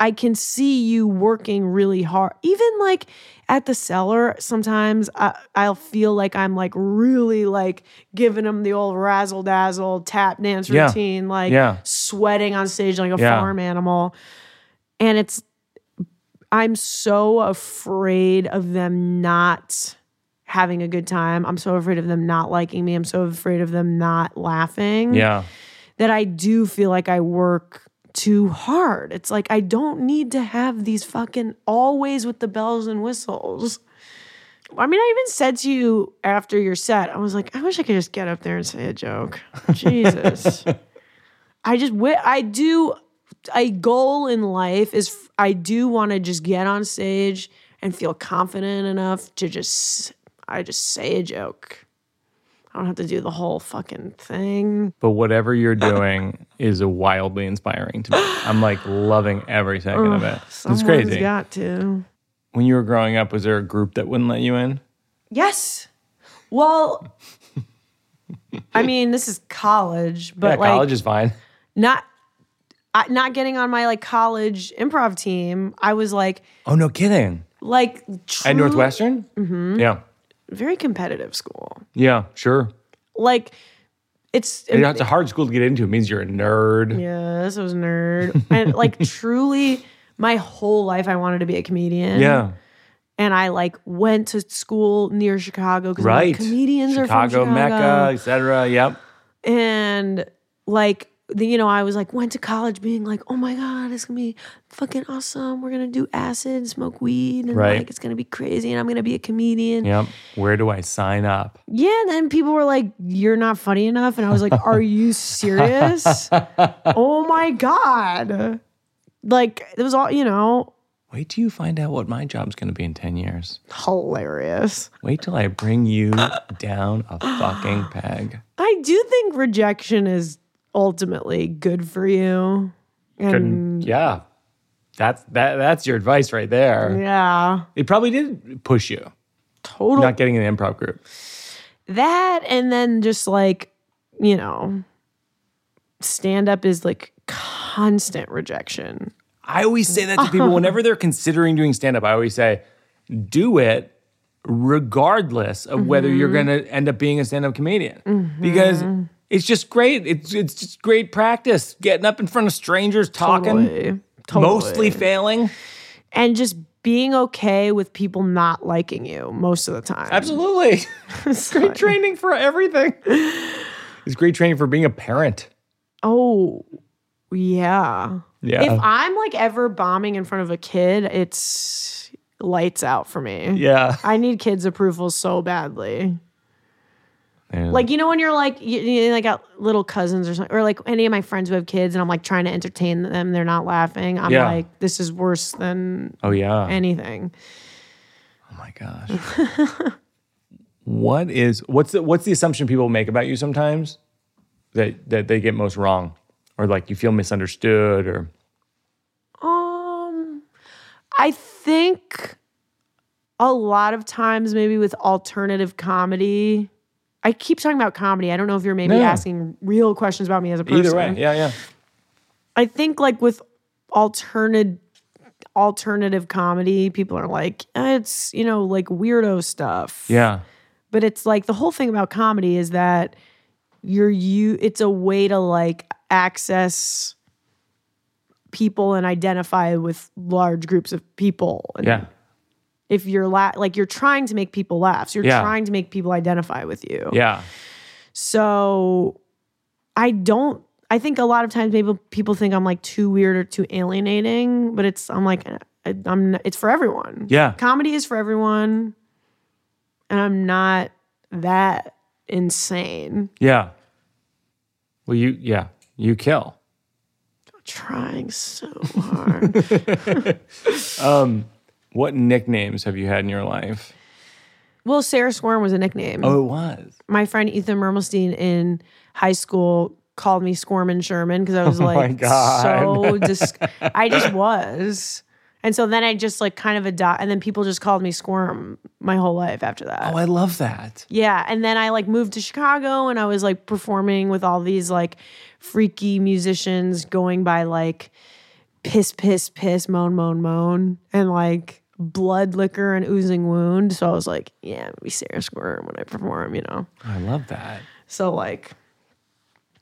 I- can see you working really hard. Even like at the cellar, sometimes I, I'll feel like I'm like really like giving them the old razzle dazzle tap dance Yeah. routine, like Yeah. sweating on stage like a Yeah. farm animal. And it's I'm so afraid of them not having a good time. I'm so afraid of them not liking me. I'm so afraid of them not laughing. Yeah. That I do feel like I work too hard. It's like I don't need to have these fucking always with the bells and whistles. I mean, I even said to you after your set, I was like, I wish I could just get up there and say a joke. Jesus. I just, I do, a goal in life is I do want to just get on stage and feel confident enough to just, I just say a joke. I don't have to do the whole fucking thing. But whatever you're doing is wildly inspiring to me. I'm like loving every second of it. It's crazy. got to. when you were growing up, was there a group that wouldn't let you in? Yes. Well, I mean, this is college, but yeah, like college is fine. not I, not getting on my like college improv team. I was like Oh, no kidding. like At Northwestern? Mm-hmm. Yeah. Very competitive school. Yeah, sure. Like it's You know, it's a hard school to get into. It means you're a nerd. yes, I was a nerd, and like truly, my whole life I wanted to be a comedian. Yeah. and I like went to school near Chicago because Right. comedians are from Chicago, Chicago. Mecca, etc. Yep. and like you know i was like went to college being like oh my god it's gonna be fucking awesome we're gonna do acid smoke weed and Right. like it's gonna be crazy and i'm gonna be a comedian Yep. Where do I sign up? yeah and then people were like you're not funny enough and i was like are you serious oh my god like it was all you know Wait till you find out what my job's to be in 10 years. hilarious Wait till I bring you down a fucking peg. i do think rejection is ultimately good for you and Couldn't, yeah. That's that that's your advice right there. yeah It probably did push you. totally Not getting an improv group. that and then just like you know stand up is like constant rejection I always say that to people whenever they're considering doing stand up. I always say, do it regardless of whether you're mm-hmm. going to end up being a stand up comedian because mm-hmm. It's just great. It's it's just great practice getting up in front of strangers talking, Totally. Totally. mostly failing. and just being okay with people not liking you most of the time Absolutely. it's great training for everything. It's great training for being a parent. oh yeah Yeah. if i'm like ever bombing in front of a kid it's lights out for me yeah. i need kids approval so badly Yeah. Like you know when you're like you, you like got little cousins or something, or like any of my friends who have kids, and I'm like trying to entertain them, they're not laughing. I'm Yeah. like, this is worse than oh yeah. anything. Oh my gosh. what is what's the what's the assumption people make about you sometimes that that they get most wrong? Or like you feel misunderstood or Um, I think a lot of times, maybe with alternative comedy, I keep talking about comedy. I don't know if you're maybe No. asking real questions about me as a person. either way. Yeah, yeah. I think like with alternative alternative comedy, people are like, "Eh, it's you know like weirdo stuff. Yeah. but it's like the whole thing about comedy is that you're you it's a way to like access people and identify with large groups of people and Yeah. If you're la- like you're trying to make people laugh so you're Yeah. trying to make people identify with you Yeah. so i don't i think a lot of times maybe people think i'm like too weird or too alienating but it's i'm like uh, I, i'm it's for everyone Yeah. comedy is for everyone and i'm not that insane Yeah. Well, you yeah, you kill. Trying so hard. Um, What nicknames have you had in your life? well, Sarah Squirm was a nickname. Oh, it was. My friend Ethan Mermelstein in high school called me Squirmin' Sherman because I was Oh my like God. so dis- I just was. And so then I just like kind of adopt, and then people just called me Squirm my whole life after that. Oh, I love that. Yeah, and then I like moved to Chicago and I was like performing with all these like freaky musicians going by like piss piss piss moan moan moan and like blood liquor and oozing wound. So I was like, yeah, I'm be Sarah Squirm when I perform, you know. I love that. So like,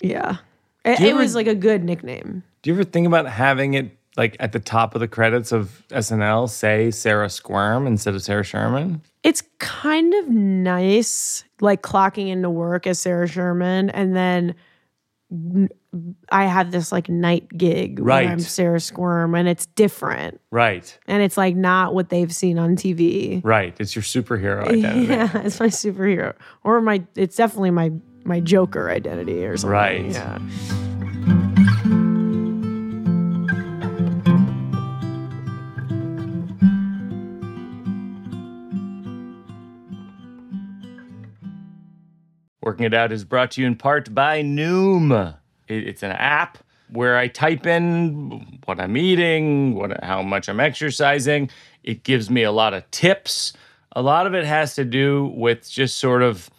yeah, it, it ever- was like a good nickname. Do you ever think about having it like at the top of the credits of SNL say Sarah Squirm instead of Sarah Sherman? It's kind of nice, like clocking into work as Sarah Sherman, and then I have this like night gig where I'm Sarah Squirm, and it's different, Right. and it's like not what they've seen on TV. Right. It's your superhero identity. Yeah, it's my superhero, or my. It's definitely my my Joker identity or something. Right. Yeah. Working It Out is brought to you in part by Noom. It's an app where I type in what I'm eating, what how much I'm exercising. It gives me a lot of tips. A lot of it has to do with just sort of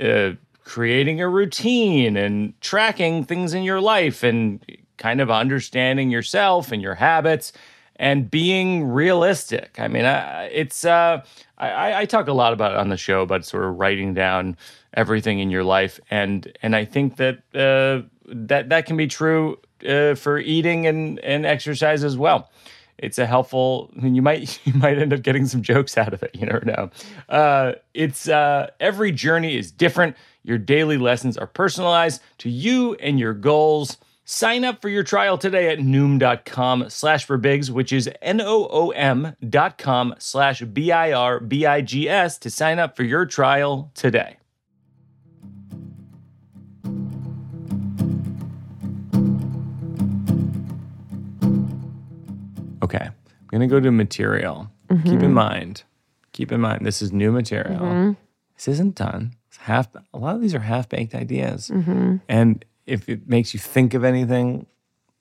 uh, creating a routine and tracking things in your life and kind of understanding yourself and your habits and being realistic. I mean, I, it's uh, I- I, talk a lot about it on the show about sort of writing down everything in your life, and and I think that uh, that that can be true uh, for eating and and exercise as well. It's a helpful. I mean, you might you might end up getting some jokes out of it. You never know. Uh, it's uh, every journey is different. Your daily lessons are personalized to you and your goals. Sign up for your trial today at noom.com slash birbigs, which is N-O-O-M dot com slash B-I-R-B-I-G-S to sign up for your trial today. Okay, I'm gonna go to material. Keep in mm-hmm. mind, keep in mind, this is new material. Mm-hmm. This isn't done. It's half. A lot of these are half-baked ideas, mm-hmm. and if it makes you think of anything,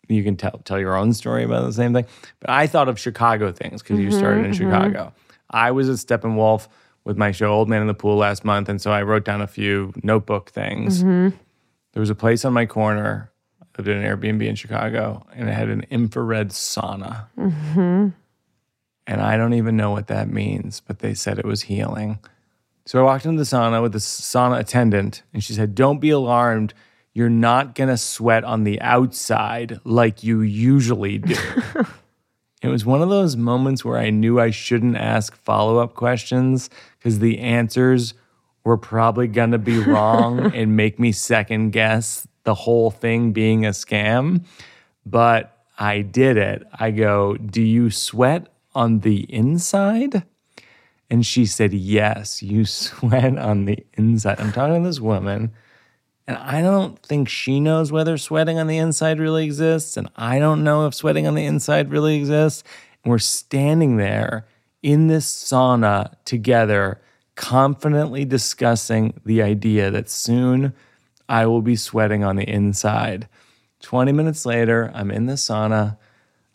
you can tell tell your own story about the same thing. But I thought of Chicago things because you mm-hmm, started in mm-hmm. Chicago. I was at Steppenwolf with my show Old Man and the Pool last month, and so I wrote down a few notebook things. Mm-hmm. There was a place on my corner. I lived in an Airbnb in Chicago, and it had an infrared sauna. And I don't even know what that means, but they said it was healing. So I walked into the sauna with the sauna attendant, and she said, Don't be alarmed. You're not going to sweat on the outside like you usually do. it was one of those moments where I knew I shouldn't ask follow up questions because the answers were probably going to be wrong and make me second guess the whole thing being a scam. But I did it. I go, Do you sweat on the inside? And she said, Yes, you sweat on the inside. I'm talking to this woman, and I don't think she knows whether sweating on the inside really exists. And I don't know if sweating on the inside really exists. And we're standing there in this sauna together, confidently discussing the idea that soon I will be sweating on the inside. 20 minutes later, I'm in the sauna.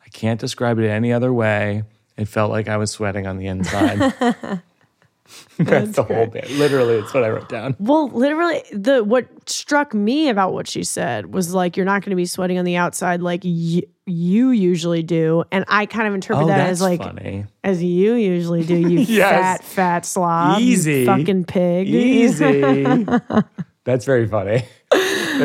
I can't describe it any other way. It felt like I was sweating on the inside. That's, the whole bit. Literally, it's what I wrote down. Well, literally, the what struck me about what she said was like, you're not going to be sweating on the outside like y- you usually do, and I kind of interpret Oh, that as like funny. as you usually do. You Yes. fat, fat slob, Easy. fucking pig. Easy. That's very funny.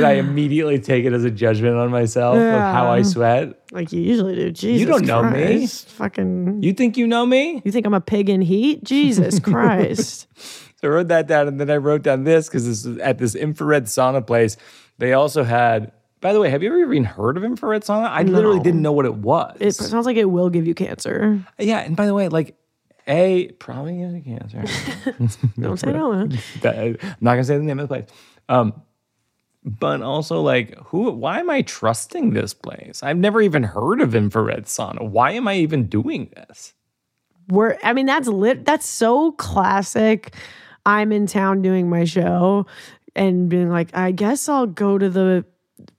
I immediately take it as a judgment on myself of how I sweat. like you usually do. Jesus, you don't know me. Fucking. You think you know me? You think I'm a pig in heat? Jesus Christ. So I wrote that down, and then I wrote down this because this is at this infrared sauna place. They also had. By the way, have you ever even heard of infrared sauna? I literally didn't know what it was. It sounds like it will give you cancer. yeah, and by the way, like a probably gives you cancer. Don't say no. I'm not gonna say the name of the place. Um, but also like who why am I trusting this place? I've never even heard of infrared sauna. Why am I even doing this? We're, I mean, that's lit. That's so classic. I'm in town doing my show and being like, I guess I'll go to the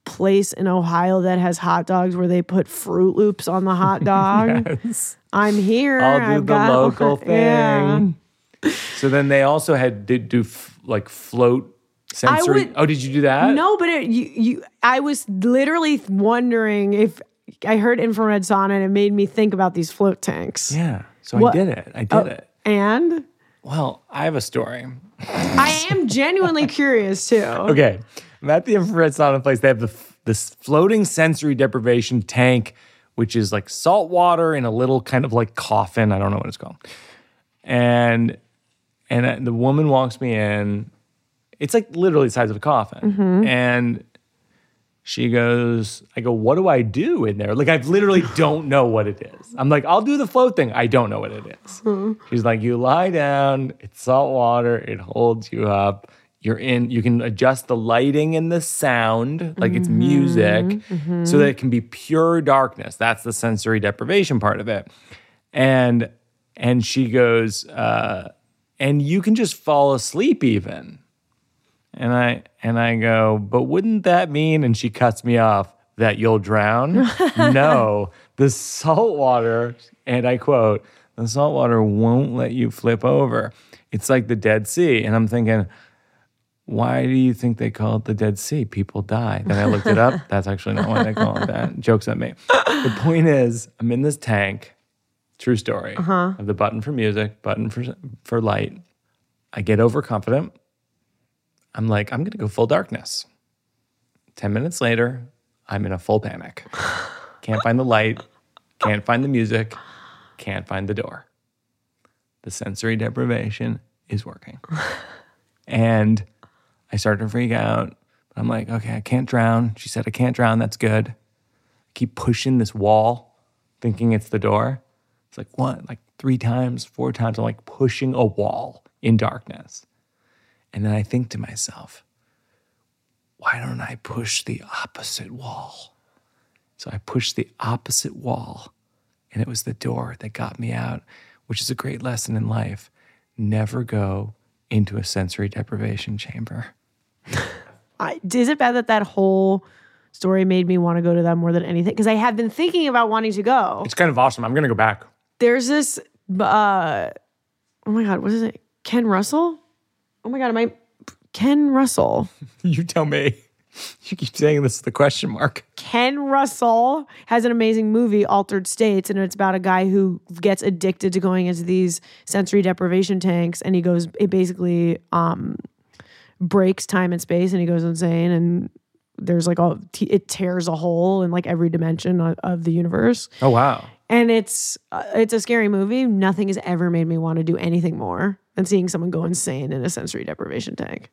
place in Ohio that has hot dogs where they put Froot Loops on the hot dog. Yes. I'm here. I'll do I've the got- local thing. Yeah. So then they also had did do f- like float sensory. would- oh, did you do that? No, but it, you, you, I was literally wondering if I heard infrared sauna and it made me think about these float tanks. Yeah. So What- I did it. I did Oh, it. And Well, I have a story. I am genuinely curious too. Okay. I'm at the infrared sauna place. They have the f- this floating sensory deprivation tank, which is like salt water in a little kind of like coffin. I don't know what it's called. And and the woman walks me in. It's like literally the size of a coffin. Mm-hmm. And she goes, I go, what do I do in there? Like, I literally don't know what it is. I'm like, I'll do the float thing. I don't know what it is. Hmm. She's like, you lie down, it's salt water, it holds you up. You're in, you can adjust the lighting and the sound, like it's mm-hmm. music, mm-hmm. so that it can be pure darkness. That's the sensory deprivation part of it. And and she goes, uh, and you can just fall asleep even. And I and I go, but wouldn't that mean? And she cuts me off that you'll drown. no, the salt water, and I quote, the salt water won't let you flip over. It's like the Dead Sea. And I'm thinking, why do you think they call it the Dead Sea? People die. Then I looked it up. That's actually not why they call it that. Jokes at me. The point is, I'm in this tank. True story. Uh I have the button for music, button for for light. I get overconfident. I'm like, I'm gonna go full darkness. Ten minutes later, I'm in a full panic. Can't find the light, can't find the music, can't find the door. The sensory deprivation is working. And I started to freak out. I'm like, okay, I can't drown. She said, I can't drown. That's good. I keep pushing this wall, thinking it's the door. It's like, what? Like three times, four times. I'm like pushing a wall in darkness. And then I think to myself, why don't I push the opposite wall? So I pushed the opposite wall, and it was the door that got me out, which is a great lesson in life. Never go into a sensory deprivation chamber. I, is it bad that that whole story made me want to go to that more than anything? Because I have been thinking about wanting to go. It's kind of awesome. I'm going to go back. There's this, uh, oh my God, what is it? Ken Russell? Oh my God, am I, Ken Russell. You tell me. You keep saying this is the question mark. Ken Russell has an amazing movie, Altered States, and it's about a guy who gets addicted to going into these sensory deprivation tanks, and he goes, it basically um, breaks time and space, and he goes insane, and there's like all it tears a hole in like every dimension of, of the universe, Oh, wow. And it's uh, it's a scary movie. Nothing has ever made me want to do anything more than seeing someone go insane in a sensory deprivation tank.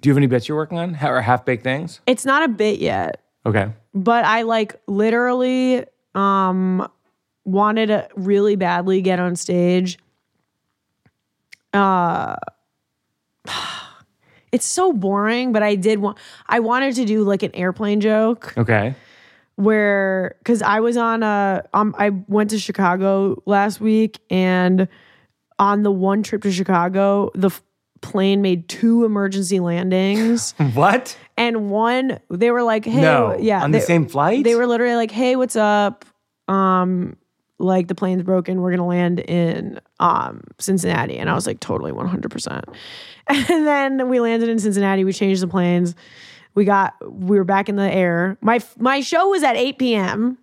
Do you have any bits you're working on or half baked things? It's not a bit yet. Okay. but I like literally um wanted to really badly get on stage. Uh it's so boring, but I did want I wanted to do like an airplane joke Okay. Where cuz I was on a um I went to Chicago last week and on the one trip to Chicago, the f- plane made two emergency landings What? and one they were like, "Hey, no. yeah, On the same flight? they were literally like, "Hey, what's up? Um, like the plane's broken. We're gonna land in um Cincinnati." And I was like, "Totally, one hundred percent." And then we landed in Cincinnati. We changed the planes. We got we were back in the air. My my show was at eight p.m.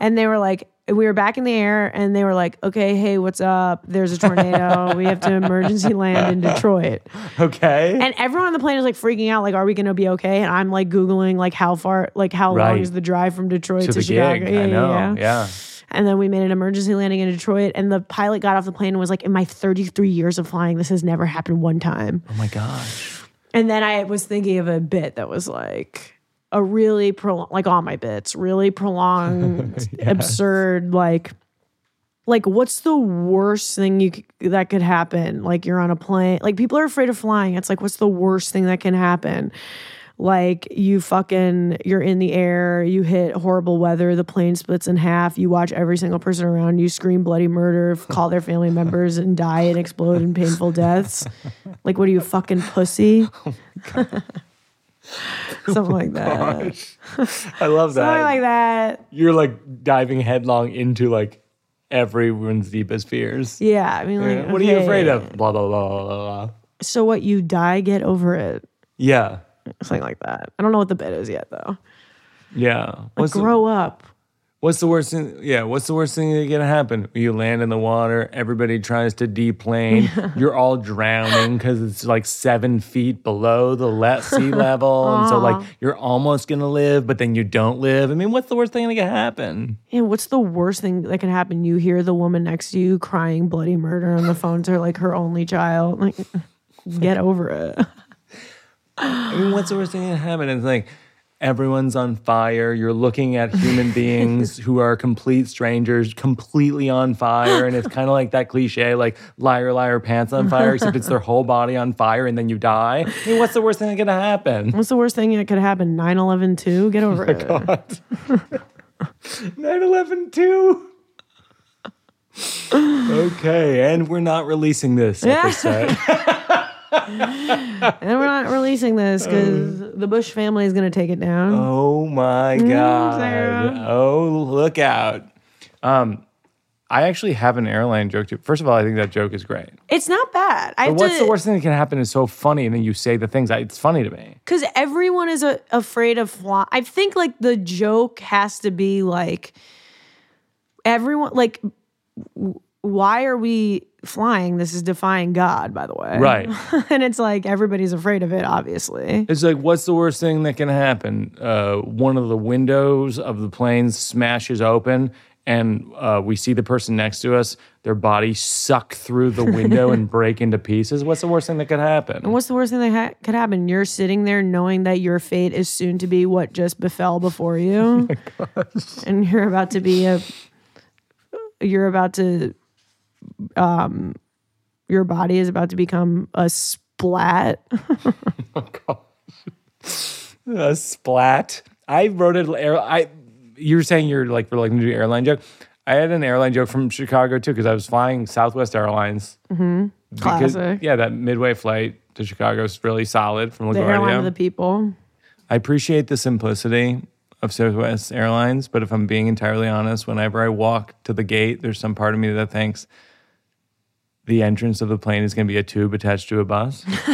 and they were like. We were back in the air and they were like, okay, hey, what's up? There's a tornado. we have to emergency land in Detroit. Okay. And everyone on the plane is like freaking out, like, are we gonna be okay? And I'm like Googling like how far, like how long is the drive from Detroit to to, Chicago? gig. I know. Yeah. And then we made an emergency landing in Detroit, and the pilot got off the plane and was like, In my 33 years of flying, this has never happened one time. Oh my gosh. And then I was thinking of a bit that was like a really prolonged, like all my bits, really prolonged, absurd, like, like what's the worst thing you c- that could happen? Like you're on a plane, like people are afraid of flying. It's like what's the worst thing that can happen? Like you fucking you're in the air, you hit horrible weather, the plane splits in half, you watch every single person around you scream bloody murder, call their family members and die and explode in painful deaths. Like what are you fucking pussy? Oh Something like oh that. I love that. Something like that. You're like diving headlong into like everyone's deepest fears. Yeah, I mean like What are you afraid of? Blah blah blah blah blah. blah. So what you die, get over it. Yeah, Something like that. I don't know what the bit is yet though. yeah. What's the, Grow up. what's the worst thing? Yeah, what's the worst thing that can happen? You land in the water. Everybody tries to deplane. You're all drowning because it's like seven feet below the le- sea level, and so like you're almost gonna live, but then you don't live. I mean, what's the worst thing that can happen? Yeah, what's the worst thing that can happen? You hear the woman next to you crying bloody murder on the phone to her like her only child. Like, get over it. I mean, what's the worst thing that can happen? It's like everyone's on fire. You're looking at human beings who are complete strangers, completely on fire. And it's kind of like that cliche, like liar, liar, pants on fire, except it's their whole body on fire and then you die. I mean, what's the worst thing that can happen? What's the worst thing that could happen? 9 11 2? Get oh over it. 9 11 2. okay, and we're not releasing this episode. And we're not releasing this because the Bush family is going to take it down. Oh my god! Sarah. Oh, look out! Um, I actually have an airline joke too. First of all, I think that joke is great. It's not bad. I But what's to, the worst thing that can happen is so funny, and then you say the things. I, it's funny to me. Because everyone is a, afraid of flying. I think like the joke has to be like everyone like w- why are we flying? This is defying God, by the way. Right. and it's like everybody's afraid of it, obviously. It's like, what's the worst thing that can happen? Uh, one of the windows of the plane smashes open, and uh, we see the person next to us. Their body suck through the window and break into pieces. What's the worst thing that could happen? And what's the worst thing that ha- could happen? You're sitting there knowing that your fate is soon to be what just befell before you. and you're about to be a you're about to um your body is about to become a splat. a splat. I wrote it. I. You were saying you're like reluctant to do airline joke. I had an airline joke from Chicago too because I was flying Southwest Airlines. Mm-hmm. Classic. yeah, that midway flight to Chicago is really solid from the airline of the people. I appreciate the simplicity of Southwest Airlines, but if I'm being entirely honest, whenever I walk to the gate, there's some part of me that thinks the entrance of the plane is going to be a tube attached to a bus.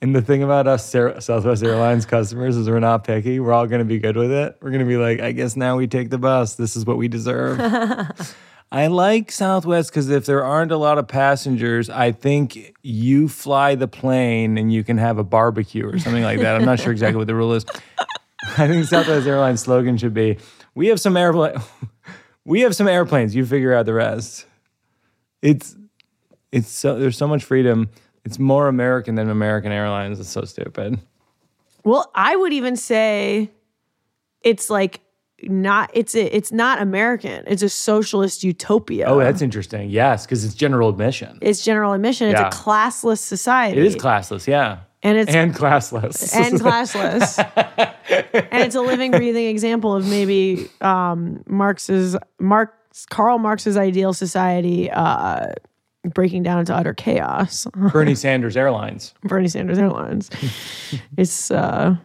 and the thing about us Southwest Airlines customers is we're not picky. We're all going to be good with it. We're going to be like, I guess now we take the bus. This is what we deserve. I like Southwest because if there aren't a lot of passengers, I think you fly the plane and you can have a barbecue or something like that. I'm not sure exactly what the rule is. I think Southwest Airlines slogan should be we have some airplane we have some airplanes, you figure out the rest. It's it's so there's so much freedom. It's more American than American Airlines. It's so stupid. Well, I would even say it's like not it's a, it's not American. It's a socialist utopia. Oh, that's interesting. Yes, because it's general admission. it's general admission. It's Yeah. a classless society. It is classless, yeah. And it's and classless. and classless. and it's a living, breathing example of maybe um, Marx's Marx Karl Marx's ideal society uh, breaking down into utter chaos. Bernie Sanders Airlines. Bernie Sanders Airlines. it's uh,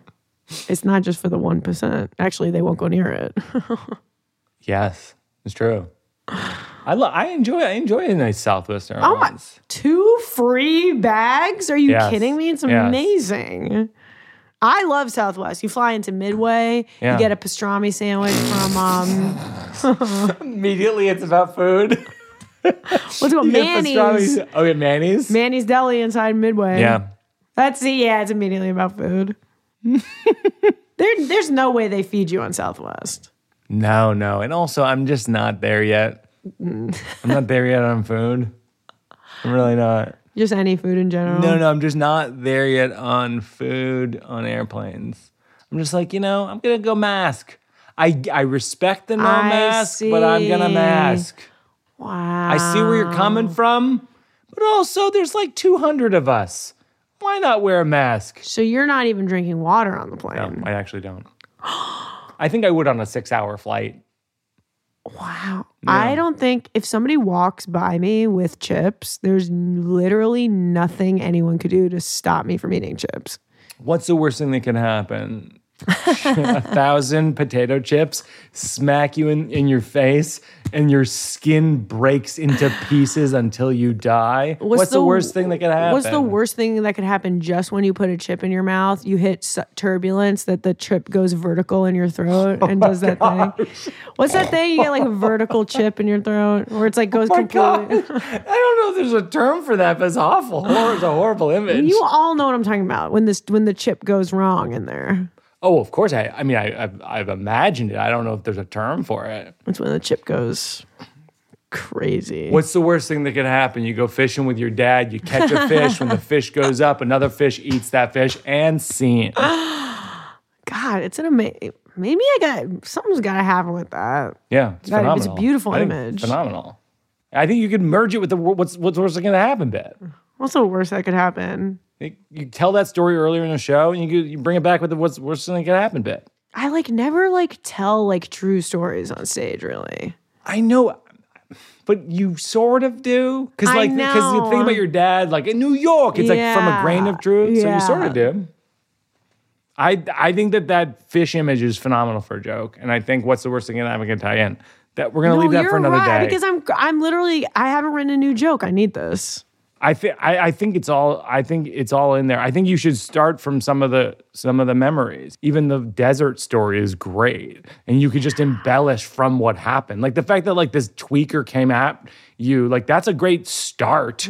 it's not just for the one percent. Actually, they won't go near it. Yes, it's true. I lo- I enjoy I enjoy a nice Southwest Oh my! Airlines. Two free bags? Are you Yes. kidding me? It's Yes. Amazing. I love Southwest. You fly into Midway, Yeah. you get a pastrami sandwich from um, Immediately, it's about food. what's it called? You Manny's. Oh, yeah, Manny's. Manny's Deli inside Midway. yeah, That's it. Yeah, it's immediately about food. there, there's no way they feed you on Southwest. no, no, and also I'm just not there yet. I'm not there yet on food. I'm really not. Just any food in general. No, no, I'm just not there yet on food on airplanes. I'm just like, you know, I'm gonna go mask. I I respect the no I mask, but I'm gonna mask. Wow. I see where you're coming from, but also there's like 200 of us. Why not wear a mask? So you're not even drinking water on the No, plane. I actually don't. I think I would on a six hour flight. Wow. I don't think if somebody walks by me with chips, there's literally nothing anyone could do to stop me from eating chips. What's the worst thing that can happen? A thousand potato chips smack you in, in your face and your skin breaks into pieces until you die. What's, the, worst thing that could happen? What's the worst thing that could happen just when you put a chip in your mouth? You hit s- turbulence that the chip goes vertical in your throat Oh and does that thing. What's that thing? You get like a vertical chip in your throat where it's like oh goes Oh completely. I don't know if there's a term for that, but it's awful. It's a horrible image. You all know what I'm talking about when this when the chip goes wrong in there. Oh, of course. I, I mean, I, I've, I've imagined it. I don't know if there's a term for it. It's when the chip goes crazy. What's the worst thing that could happen? You go fishing with your dad, you catch a fish. when the fish goes up, another fish eats that fish and scene. God, it's an amazing. Maybe I got something's got to happen with that. Yeah, it's God, it's a beautiful I image. Phenomenal. I think you could merge it with the wor- what's what's worst thing going to happen bit. What's the worst that could happen? You, tell that story earlier in the show, and you you bring it back with the what's worst thing that could happen bit. I like never like tell like true stories on stage. Really, I know, but you sort of do because like because you think about your dad, like in New York, it's like from a grain of truth. So you sort of do. I I think that that fish image is phenomenal for a joke, and I think what's the worst thing that I'm going to tie in. That we're gonna no, leave that for another right day. because I'm I'm literally I haven't written a new joke. I need this. I think I, I think it's all I think it's all in there. I think you should start from some of the some of the memories. Even the desert story is great, and you could just embellish from what happened. Like the fact that like this tweaker came at you, like that's a great start,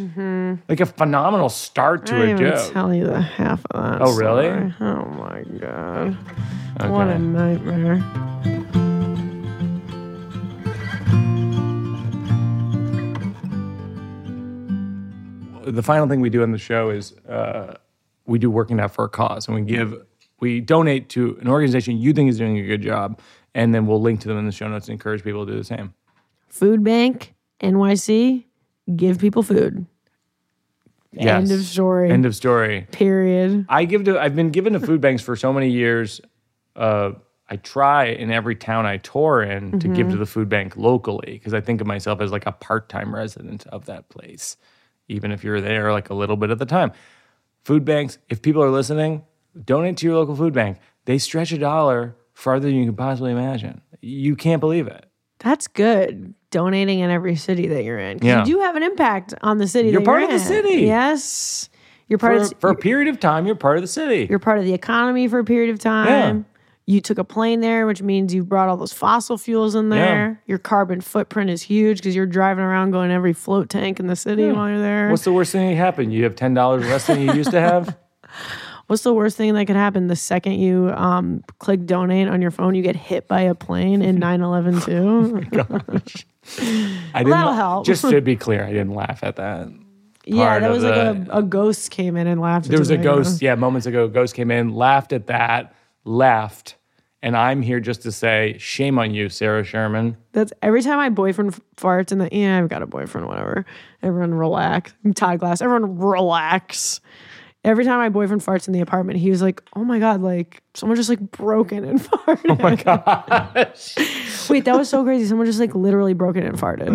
like a phenomenal start to Mm-hmm. I a even joke. tell you the half of that. Oh, really? story. Oh my god! What a nightmare. The final thing we do on the show is uh, we do working out for a cause, and we give we donate to an organization you think is doing a good job, and then we'll link to them in the show notes and encourage people to do the same. Food Bank NYC. Give people food. End of story. End of story. Period. I give to. I've been given to food banks for so many years. Uh, I try in every town I tour in to give to the food bank locally because I think of myself as like a part-time resident of that place, even if you're there like a little bit at the time. Food banks, if people are listening, donate to your local food bank. They stretch a dollar farther than you can possibly imagine. You can't believe it. That's good. Donating in every city that you're in. Yeah. You do have an impact on the city. You're part you're of the city. Yes. You're part For, of for a period of time, you're part of the city. you're part of the economy for a period of time. You took a plane there, which means you brought all those fossil fuels in there. Your carbon footprint is huge because you're driving around going every float tank in the city while you're there. What's the worst thing that happened? You have ten dollars less than you used to have. What's the worst thing that could happen the second you um, click donate on your phone? You get hit by a plane in 9 11 too. gosh I didn't. That'll help. Just to be clear, I didn't laugh at that. yeah, that was like a, a ghost came in and laughed. There was a the ghost. Yeah, moments ago, a ghost came in, laughed at that, left, and I'm here just to say, shame on you, Sarah Sherman. That's every time my boyfriend farts in the yeah, I've got a boyfriend, whatever. Everyone relax. Todd Glass, everyone relax. Every time my boyfriend farts in the apartment, he was like, "Oh my god, like someone just like broke in and farted." Oh my Gosh. Wait, that was so crazy. Someone just like literally broke in and farted.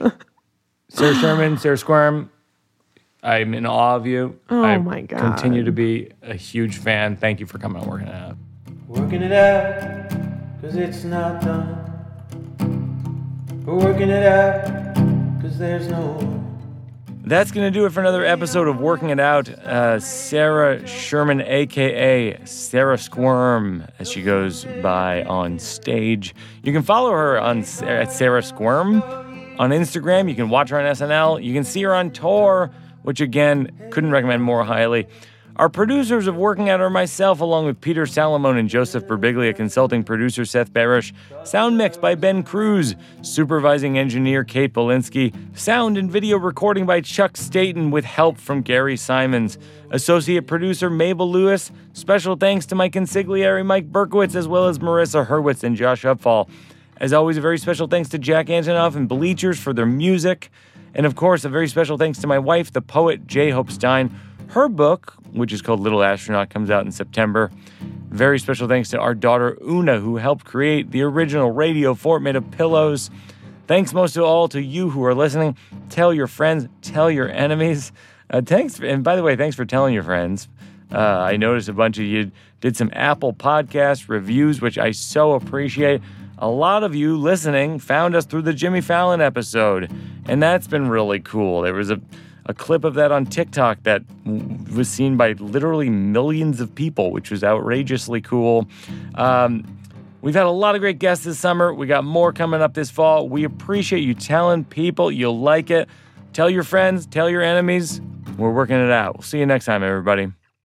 Uh, Sarah Sherman, Sarah Squirm, I'm in awe of you. Oh I my God. Continue to be a huge fan. Thank you for coming and working out. Working it out, cause it's not done. We're working it out, cause there's no. That's going to do it for another episode of Working It Out. Uh, Sarah Sherman, aka Sarah Squirm, as she goes by on stage. You can follow her on at Sarah Squirm on Instagram. You can watch her on SNL. You can see her on tour, which again, couldn't recommend more highly. Our producers of Working Out are myself, along with Peter Salamone and Joseph Birbiglia, consulting producer Seth Barrish, sound mix by Ben Cruz, supervising engineer Kate Bolinsky, sound and video recording by Chuck Staten with help from Gary Simons, associate producer Mabel Lewis, special thanks to my consigliere Mike Berkowitz, as well as Marissa Hurwitz and Josh Upfall. As always, a very special thanks to Jack Antonoff and Bleachers for their music. And of course, a very special thanks to my wife, the poet J. Hope Stein. Her book, which is called Little Astronaut, comes out in September. Very special thanks to our daughter Oona, who helped create the original radio fort made of pillows. Thanks most of all to you who are listening. Tell your friends, tell your enemies. Uh, thanks, and by the way, thanks for telling your friends. Uh, I noticed a bunch of you did some Apple Podcast reviews, which I so appreciate. A lot of you listening found us through the Jimmy Fallon episode, and that's been really cool. There was a a clip of that on TikTok that was seen by literally millions of people, which was outrageously cool. Um, we've had a lot of great guests this summer. We got more coming up this fall. We appreciate you telling people you'll like it. Tell your friends, tell your enemies. We're working it out. We'll see you next time, everybody.